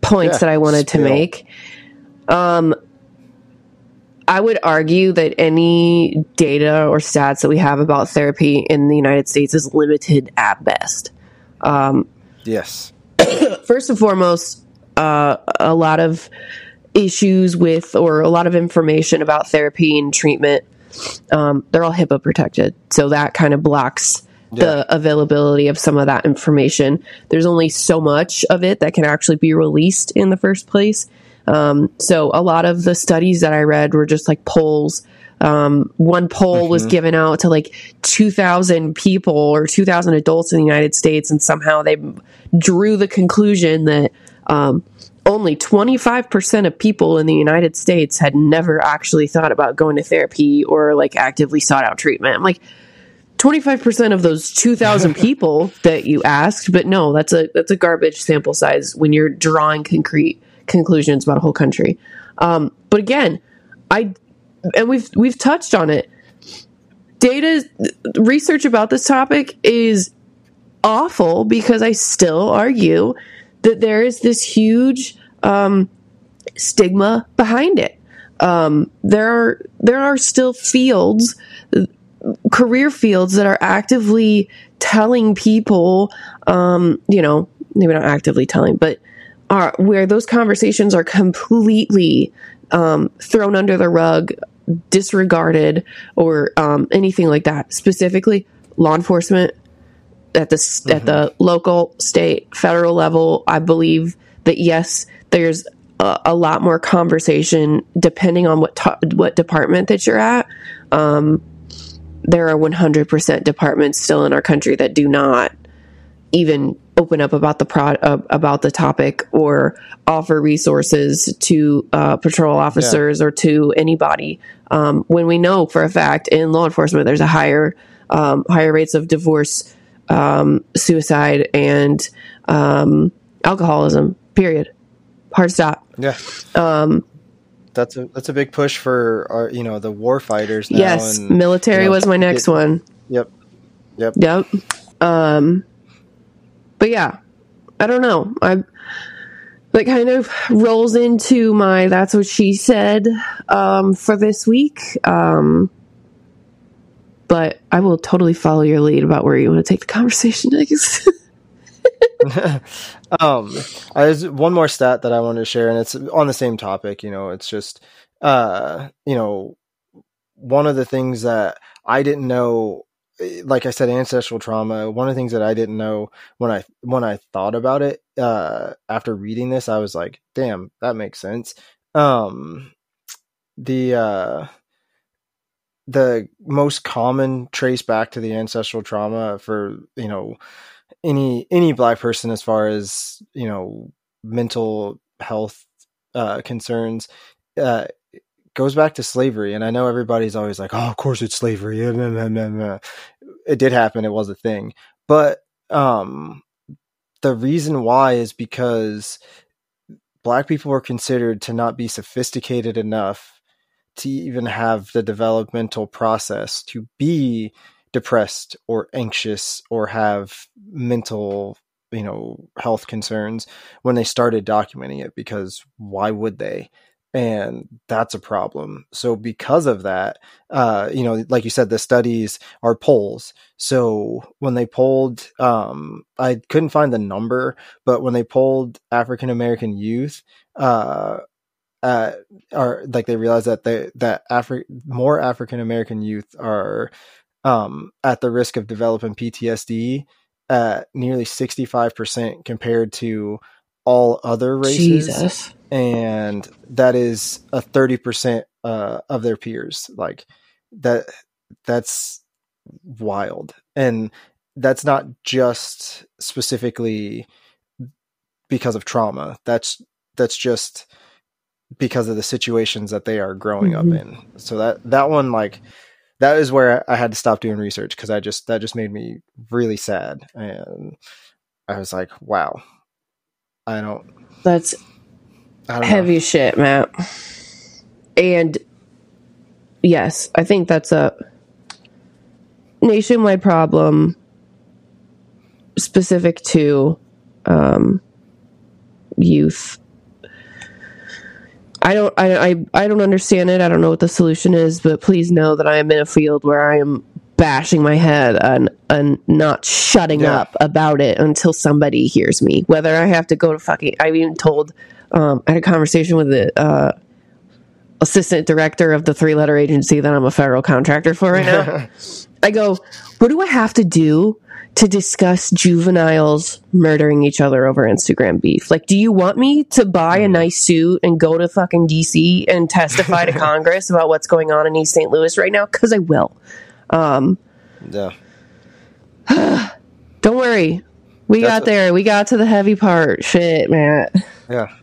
points Yeah, that I wanted to make. Um, I would argue that any data or stats that we have about therapy in the United States is limited at best. Um, yes First and foremost, uh, a lot of issues with or a lot of information about therapy and treatment um, they're all HIPAA protected. So that kind of blocks the availability of some of that information. There's only so much of it that can actually be released in the first place. Um, so a lot of the studies that I read were just like polls. Um, one poll was given out to like 2,000 people or 2,000 adults in the United States, and somehow they drew the conclusion that um, only 25% of people in the United States had never actually thought about going to therapy or like actively sought out treatment. I'm like, 25% of those 2000 people that you asked but no that's a that's a garbage sample size when you're drawing concrete conclusions about a whole country um, but again i and we've we've touched on it data research about this topic is awful because i still argue that there is this huge um, stigma behind it um, there are there are still fields career fields that are actively telling people, um, you know, maybe not actively telling, but are where those conversations are completely um, thrown under the rug, disregarded, or um, anything like that. Specifically, law enforcement at the s at the local, state, federal level. I believe that yes, there's a, a lot more conversation depending on what ta- what department that you're at. Um, there are 100% departments still in our country that do not even open up about the pro uh, about the topic or offer resources to uh, patrol officers yeah. or to anybody um, when we know for a fact in law enforcement there's a higher um, higher rates of divorce um, suicide and um, alcoholism period. Hard stop. Yeah. Um, that's a that's a big push for our you know the war fighters yes and, military you know, was my next one. Yep. Yep. Yep. Um but yeah, I don't know. I that kind of rolls into my that's what she said um, for this week. Um, but I will totally follow your lead about where you want to take the conversation next. um, there's one more stat that I wanted to share, and it's on the same topic. You know, it's just, uh, you know, one of the things that I didn't know like I said, ancestral trauma. One of the things that I didn't know when I when I thought about it uh, after reading this, I was like, "Damn, that makes sense." Um, the uh, the most common trace back to the ancestral trauma for you know any any black person as far as you know mental health uh, concerns uh, goes back to slavery. And I know everybody's always like, oh, of course it's slavery. It did happen. It was a thing. But um, the reason why is because black people were considered to not be sophisticated enough to even have the developmental process to be depressed or anxious or have mental you know health concerns when they started documenting it because why would they? And that's a problem. So because of that uh, you know like you said the studies are polls. So when they polled um, i couldn't find the number but when they polled african american youth uh, uh, are like they realize that they that Afri- more African American youth are um, at the risk of developing PTSD at nearly 65% compared to all other races. Jesus. And that is a 30% uh, of their peers. Like that that's wild. And that's not just specifically because of trauma. That's that's just because of the situations that they are growing mm-hmm. up in so that that one like that is where i had to stop doing research because i just that just made me really sad and i was like wow i don't that's heavy know. shit, Matt. And yes, I think that's a nationwide problem specific to um, youth. I don't I, I I don't understand it. I don't know what the solution is, but please know that I am in a field where I am bashing my head and and not shutting yeah. up about it until somebody hears me. Whether I have to go to fucking I've even told um, I had a conversation with the uh, assistant director of the three letter agency that I'm a federal contractor for right now. I go, what do I have to do to discuss juveniles murdering each other over Instagram beef? Like, do you want me to buy a mm-hmm. nice suit and go to fucking DC and testify to Congress about what's going on in East St. Louis right now? Because I will. Um, yeah. don't worry. We That's got there. We got to the heavy part. Shit, man. Yeah.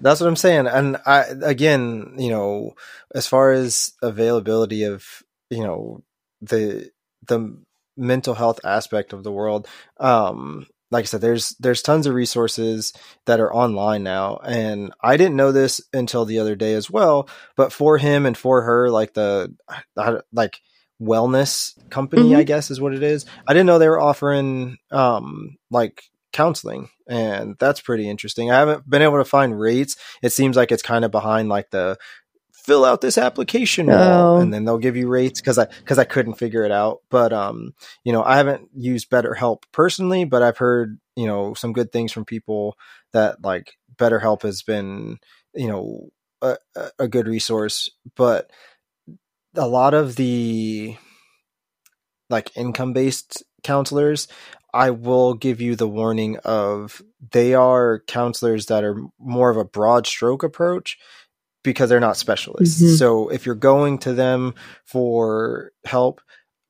That's what I'm saying. And I, again, you know, as far as availability of, you know, the, the mental health aspect of the world, um, like I said, there's there's tons of resources that are online now, and I didn't know this until the other day as well. But for him and for her, like the like wellness company, mm-hmm. I guess is what it is. I didn't know they were offering um like counseling and that's pretty interesting i haven't been able to find rates it seems like it's kind of behind like the fill out this application oh. and then they'll give you rates because i because i couldn't figure it out but um you know i haven't used betterhelp personally but i've heard you know some good things from people that like betterhelp has been you know a, a good resource but a lot of the like income based counselors I will give you the warning of they are counselors that are more of a broad stroke approach because they're not specialists. Mhm. So if you're going to them for help,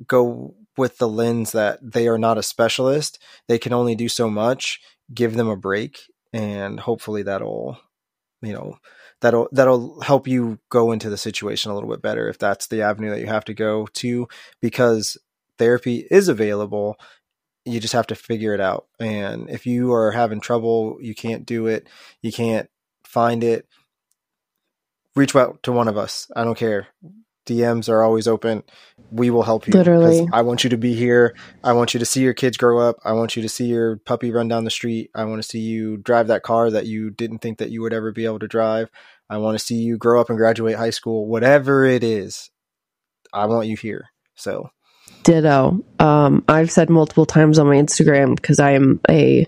go with the lens that they are not a specialist. They can only do so much. Give them a break and hopefully that'll you know that'll that'll help you go into the situation a little bit better if that's the avenue that you have to go to because therapy is available you just have to figure it out and if you are having trouble you can't do it you can't find it reach out to one of us. I don't care. Dms are always open. We will help you. Literally. i want you to be here. I want you to see your kids grow up. I want you to see your puppy run down the street. I want to see you drive that car that you didn't think that you would ever be able to drive. I want to see you grow up and graduate high school. Whatever it is i want you here. So Ditto. Um, I've said multiple times on my Instagram because I am a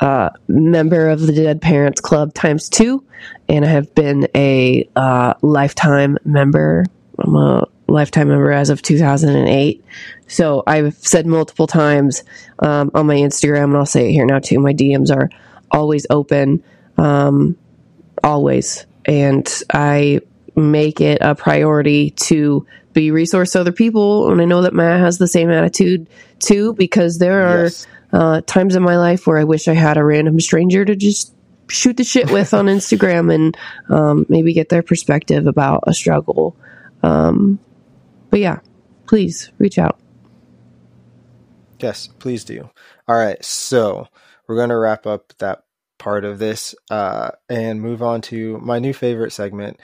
uh, member of the Dead Parents Club times two, and I have been a uh, lifetime member. I'm a lifetime member as of 2008. So I've said multiple times um, on my Instagram, and I'll say it here now too. My DMs are always open, um, always, and I make it a priority to be resource to other people. And I know that Matt has the same attitude too, because there are yes. Uh, times in my life where I wish I had a random stranger to just shoot the shit with on Instagram and um, maybe get their perspective about a struggle. Um, but yeah, please reach out. Yes, please do. All right, so we're going to wrap up that part of this uh, and move on to my new favorite segment.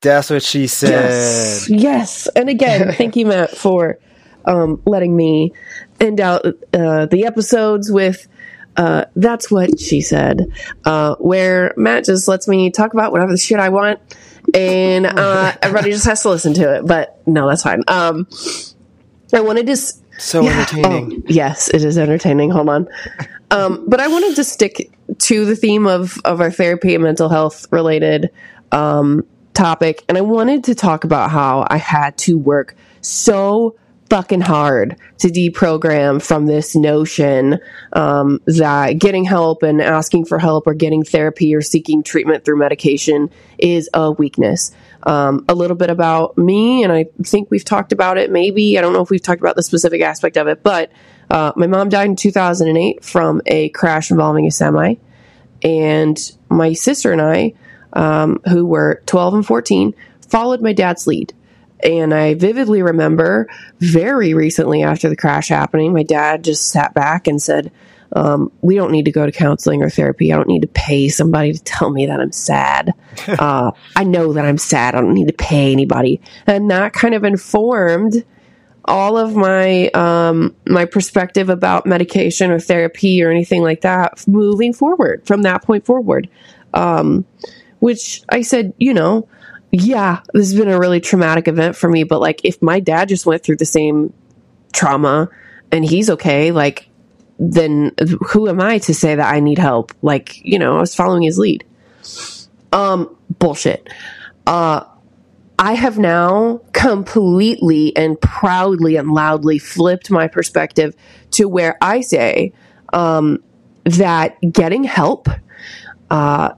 That's what she said. Yes, yes. And again, thank you, Matt, for um, letting me end out uh, the episodes with uh, "That's what she said," uh, where Matt just lets me talk about whatever the shit I want, and uh, everybody just has to listen to it. But no, that's fine. Um, I wanted to. s- So Yeah. entertaining. Oh, yes, it is entertaining. Hold on. Um, but I wanted to stick to the theme of, of our therapy and mental health related um, topic. And I wanted to talk about how I had to work so fucking hard to deprogram from this notion um, that getting help and asking for help or getting therapy or seeking treatment through medication is a weakness. Um, a little bit about me, and I think we've talked about it maybe. I don't know if we've talked about the specific aspect of it, but uh, my mom died in 2008 from a crash involving a semi. And my sister and I, um, who were 12 and 14, followed my dad's lead. And I vividly remember very recently after the crash happening, my dad just sat back and said, um, We don't need to go to counseling or therapy. I don't need to pay somebody to tell me that I'm sad. uh, I know that I'm sad. I don't need to pay anybody. And that kind of informed all of my um, my perspective about medication or therapy or anything like that moving forward from that point forward. Um, which I said, you know, yeah, this has been a really traumatic event for me, but like if my dad just went through the same trauma and he's okay, like then who am I to say that I need help? Like, you know, I was following his lead. Um, bullshit. Uh, I have now completely and proudly and loudly flipped my perspective to where I say um, that getting help, uh,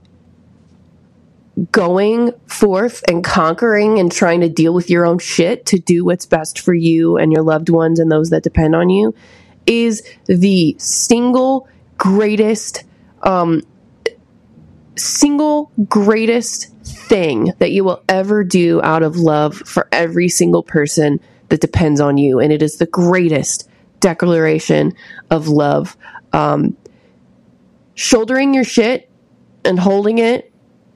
going forth and conquering and trying to deal with your own shit to do what's best for you and your loved ones and those that depend on you is the single greatest um, single greatest thing that you will ever do out of love for every single person that depends on you. And it is the greatest declaration of love. Um, shouldering your shit and holding it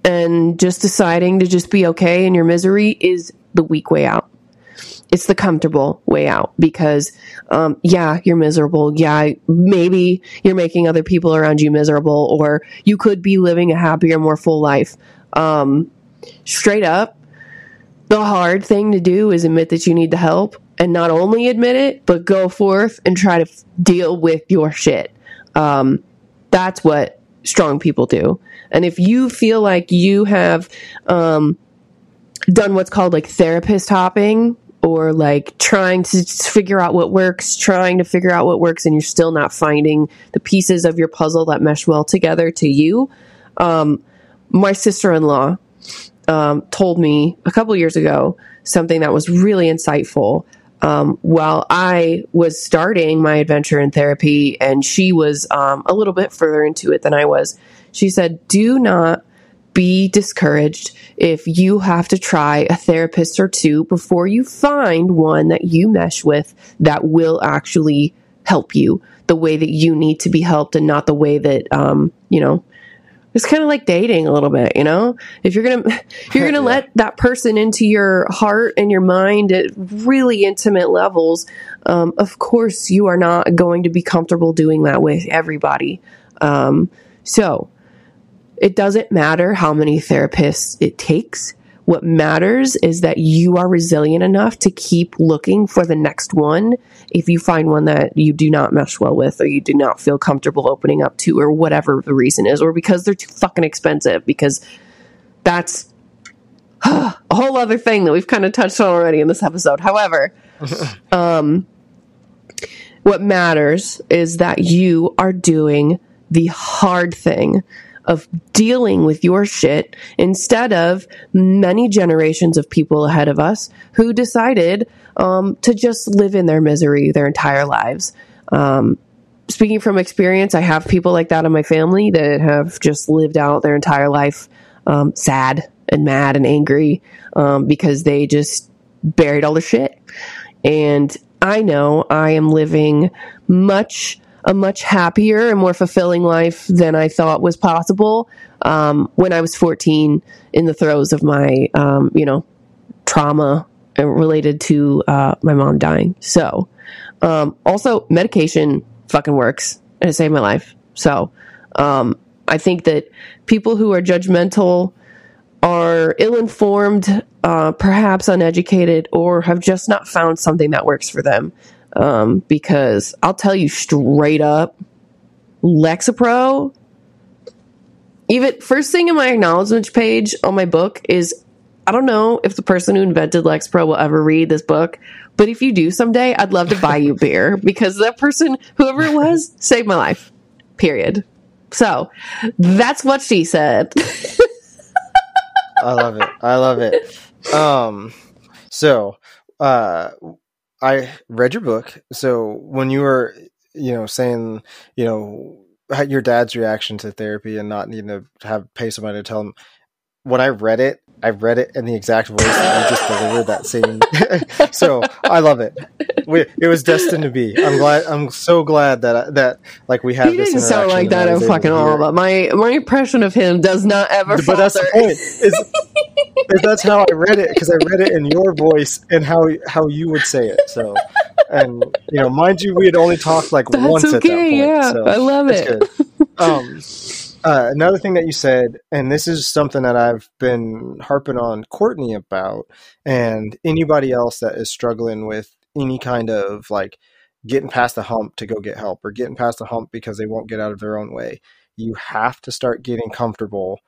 and just deciding to just be okay in your misery is the weak way out. It's the comfortable way out because, um, yeah, you're miserable. Yeah, maybe you're making other people around you miserable, or you could be living a happier, more full life. Um, straight up, the hard thing to do is admit that you need the help and not only admit it, but go forth and try to f- deal with your shit. Um, that's what strong people do. And if you feel like you have um, done what's called like therapist hopping or like trying to figure out what works, trying to figure out what works, and you're still not finding the pieces of your puzzle that mesh well together to you. Um, my sister in law um, told me a couple years ago something that was really insightful. Um, while I was starting my adventure in therapy, and she was um, a little bit further into it than I was, she said, Do not be discouraged if you have to try a therapist or two before you find one that you mesh with that will actually help you the way that you need to be helped and not the way that um, you know it's kind of like dating a little bit you know if you're gonna if you're gonna yeah. let that person into your heart and your mind at really intimate levels um, of course you are not going to be comfortable doing that with everybody um, so it doesn't matter how many therapists it takes. What matters is that you are resilient enough to keep looking for the next one if you find one that you do not mesh well with or you do not feel comfortable opening up to or whatever the reason is or because they're too fucking expensive because that's a whole other thing that we've kind of touched on already in this episode. However, um, what matters is that you are doing the hard thing of dealing with your shit instead of many generations of people ahead of us who decided um, to just live in their misery their entire lives. Um, speaking from experience, I have people like that in my family that have just lived out their entire life um, sad and mad and angry um, because they just buried all their shit. And I know I am living much a much happier and more fulfilling life than I thought was possible um, when I was 14 in the throes of my, um, you know, trauma related to uh, my mom dying. So, um, also, medication fucking works and it saved my life. So, um, I think that people who are judgmental are ill informed, uh, perhaps uneducated, or have just not found something that works for them. Um, because I'll tell you straight up, Lexapro, even first thing in my acknowledgments page on my book is I don't know if the person who invented Lexapro will ever read this book, but if you do someday, I'd love to buy you beer because that person, whoever it was, saved my life. Period. So that's what she said. I love it. I love it. Um, so, uh, I read your book. So when you were, you know, saying, you know, your dad's reaction to therapy and not needing to have pay somebody to tell him, when I read it, I read it in the exact voice that you just delivered that same. so I love it. We, it was destined to be. I'm glad. I'm so glad that that like we have. He didn't sound like that in fucking all, but my my impression of him does not ever. But falter. that's the point. Is, is that's how I read it because I read it in your voice and how how you would say it. So, and you know, mind you, we had only talked like that's once okay, at that point. Yeah, so I love it. Um, uh, another thing that you said, and this is something that I've been harping on Courtney about, and anybody else that is struggling with any kind of like getting past the hump to go get help or getting past the hump because they won't get out of their own way. You have to start getting comfortable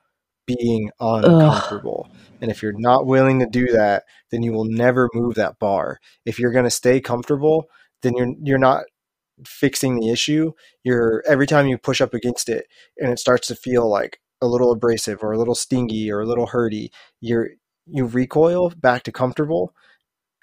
being uncomfortable. Ugh. And if you're not willing to do that, then you will never move that bar. If you're going to stay comfortable, then you're you're not fixing the issue, you're every time you push up against it and it starts to feel like a little abrasive or a little stingy or a little hurty, you're you recoil back to comfortable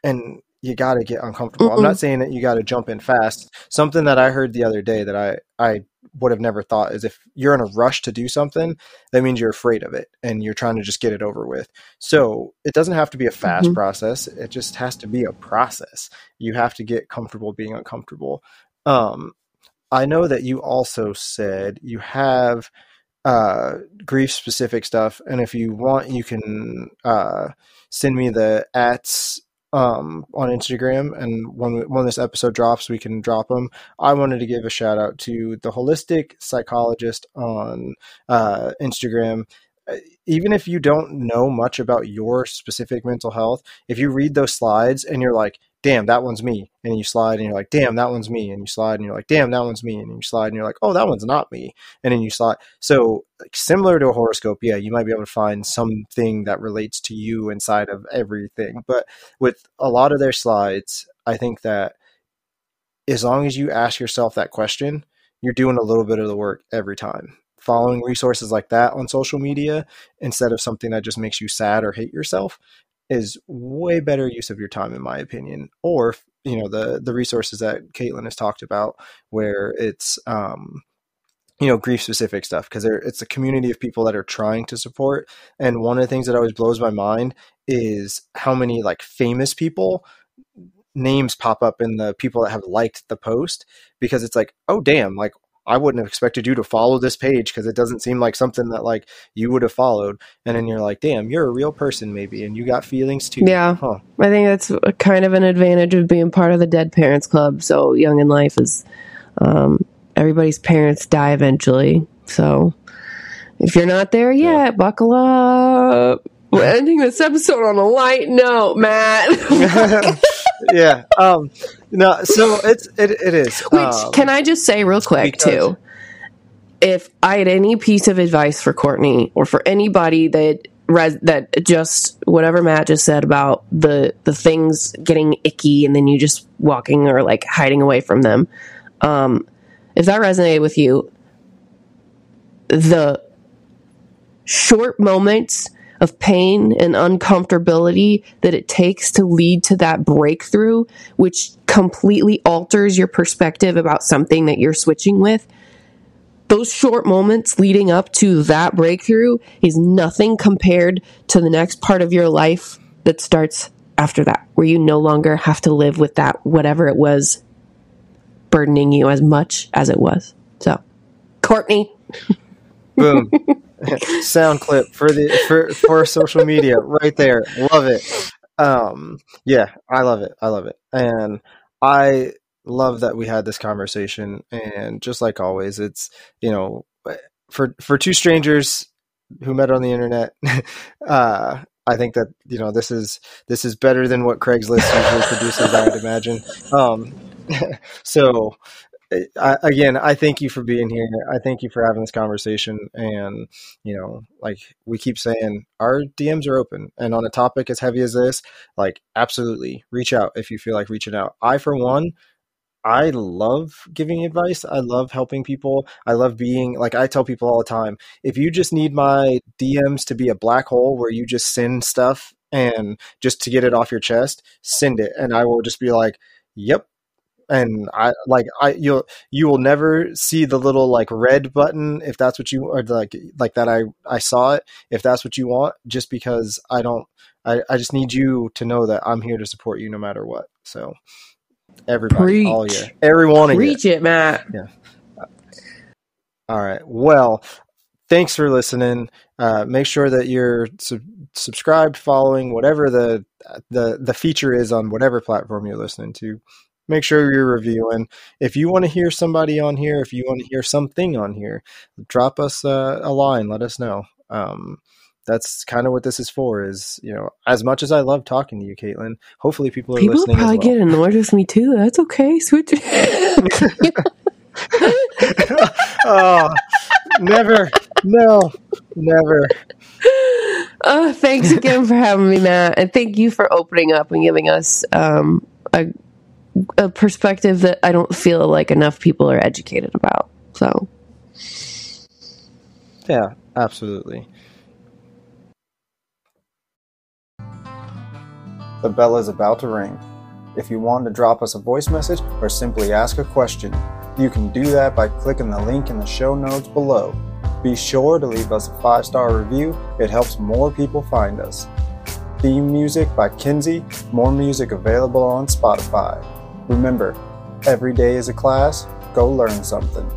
and you got to get uncomfortable. Mm-mm. I'm not saying that you got to jump in fast. Something that I heard the other day that I I would have never thought is if you're in a rush to do something, that means you're afraid of it and you're trying to just get it over with. So it doesn't have to be a fast mm-hmm. process. It just has to be a process. You have to get comfortable being uncomfortable. Um, I know that you also said you have uh, grief specific stuff, and if you want, you can uh, send me the ats um, on Instagram, and when when this episode drops, we can drop them. I wanted to give a shout out to the holistic psychologist on uh, Instagram. Uh, even if you don't know much about your specific mental health, if you read those slides and you're like, damn, that one's me. And you slide and you're like, damn, that one's me. And you slide and you're like, damn, that one's me. And you slide and you're like, oh, that one's not me. And then you slide. So, like, similar to a horoscope, yeah, you might be able to find something that relates to you inside of everything. But with a lot of their slides, I think that as long as you ask yourself that question, you're doing a little bit of the work every time. Following resources like that on social media instead of something that just makes you sad or hate yourself is way better use of your time, in my opinion. Or you know the the resources that Caitlin has talked about, where it's um, you know grief specific stuff because it's a community of people that are trying to support. And one of the things that always blows my mind is how many like famous people names pop up in the people that have liked the post because it's like, oh damn, like I wouldn't have expected you to follow this page because it doesn't seem like something that like you would have followed. And then you're like, damn, you're a real person maybe, and you got feelings too. Yeah, huh. I think that's kind of an advantage of being part of the Dead Parents Club. So Young in Life is um, everybody's parents die eventually. So if you're not there yet, yeah. buckle up. We're ending this episode on a light note, Matt. yeah. Um, no, so it's it, it is. Which um, can I just say real quick because, too? If I had any piece of advice for Courtney or for anybody that res- that just whatever Matt just said about the the things getting icky and then you just walking or like hiding away from them, um, if that resonated with you, the short moments of pain and uncomfortability that it takes to lead to that breakthrough, which completely alters your perspective about something that you're switching with. Those short moments leading up to that breakthrough is nothing compared to the next part of your life that starts after that, where you no longer have to live with that, whatever it was, burdening you as much as it was. So, Courtney. Boom. sound clip for the for for social media right there. Love it. Um, yeah, I love it. I love it, and I love that we had this conversation. And just like always, it's you know for for two strangers who met on the internet. uh, I think that you know this is this is better than what Craigslist usually produces. I would imagine. Um, so I, again, I thank you for being here. I thank you for having this conversation. And, you know, like we keep saying, our DMs are open. And on a topic as heavy as this, like, absolutely reach out if you feel like reaching out. I, for one, I love giving advice. I love helping people. I love being like I tell people all the time if you just need my DMs to be a black hole where you just send stuff and just to get it off your chest, send it. And I will just be like, yep, and I like I you'll you will never see the little like red button if that's what you or like like that I I saw it if that's what you want just because I don't I I just need you to know that I'm here to support you no matter what. So everybody, Preach. all you, everyone, reach it, Matt. Yeah. All right. Well, thanks for listening. Uh, make sure that you're sub- subscribed, following whatever the the the feature is on whatever platform you're listening to make sure you're reviewing. If you want to hear somebody on here, if you want to hear something on here, drop us a, a line. Let us know. Um, that's kind of what this is for. Is you know, as much as I love talking to you, Caitlin, hopefully people are people listening. People probably well. get annoyed with me too. That's okay. Switch. oh, never, no, never. Oh, thanks again for having me, Matt, and thank you for opening up and giving us um, a a perspective that I don't feel like enough people are educated about. So, yeah, absolutely. The bell is about to ring. If you want to drop us a voice message or simply ask a question, you can do that by clicking the link in the show notes below. Be sure to leave us a five star review, it helps more people find us. Theme music by Kinsey, more music available on Spotify. Remember, every day is a class, go learn something.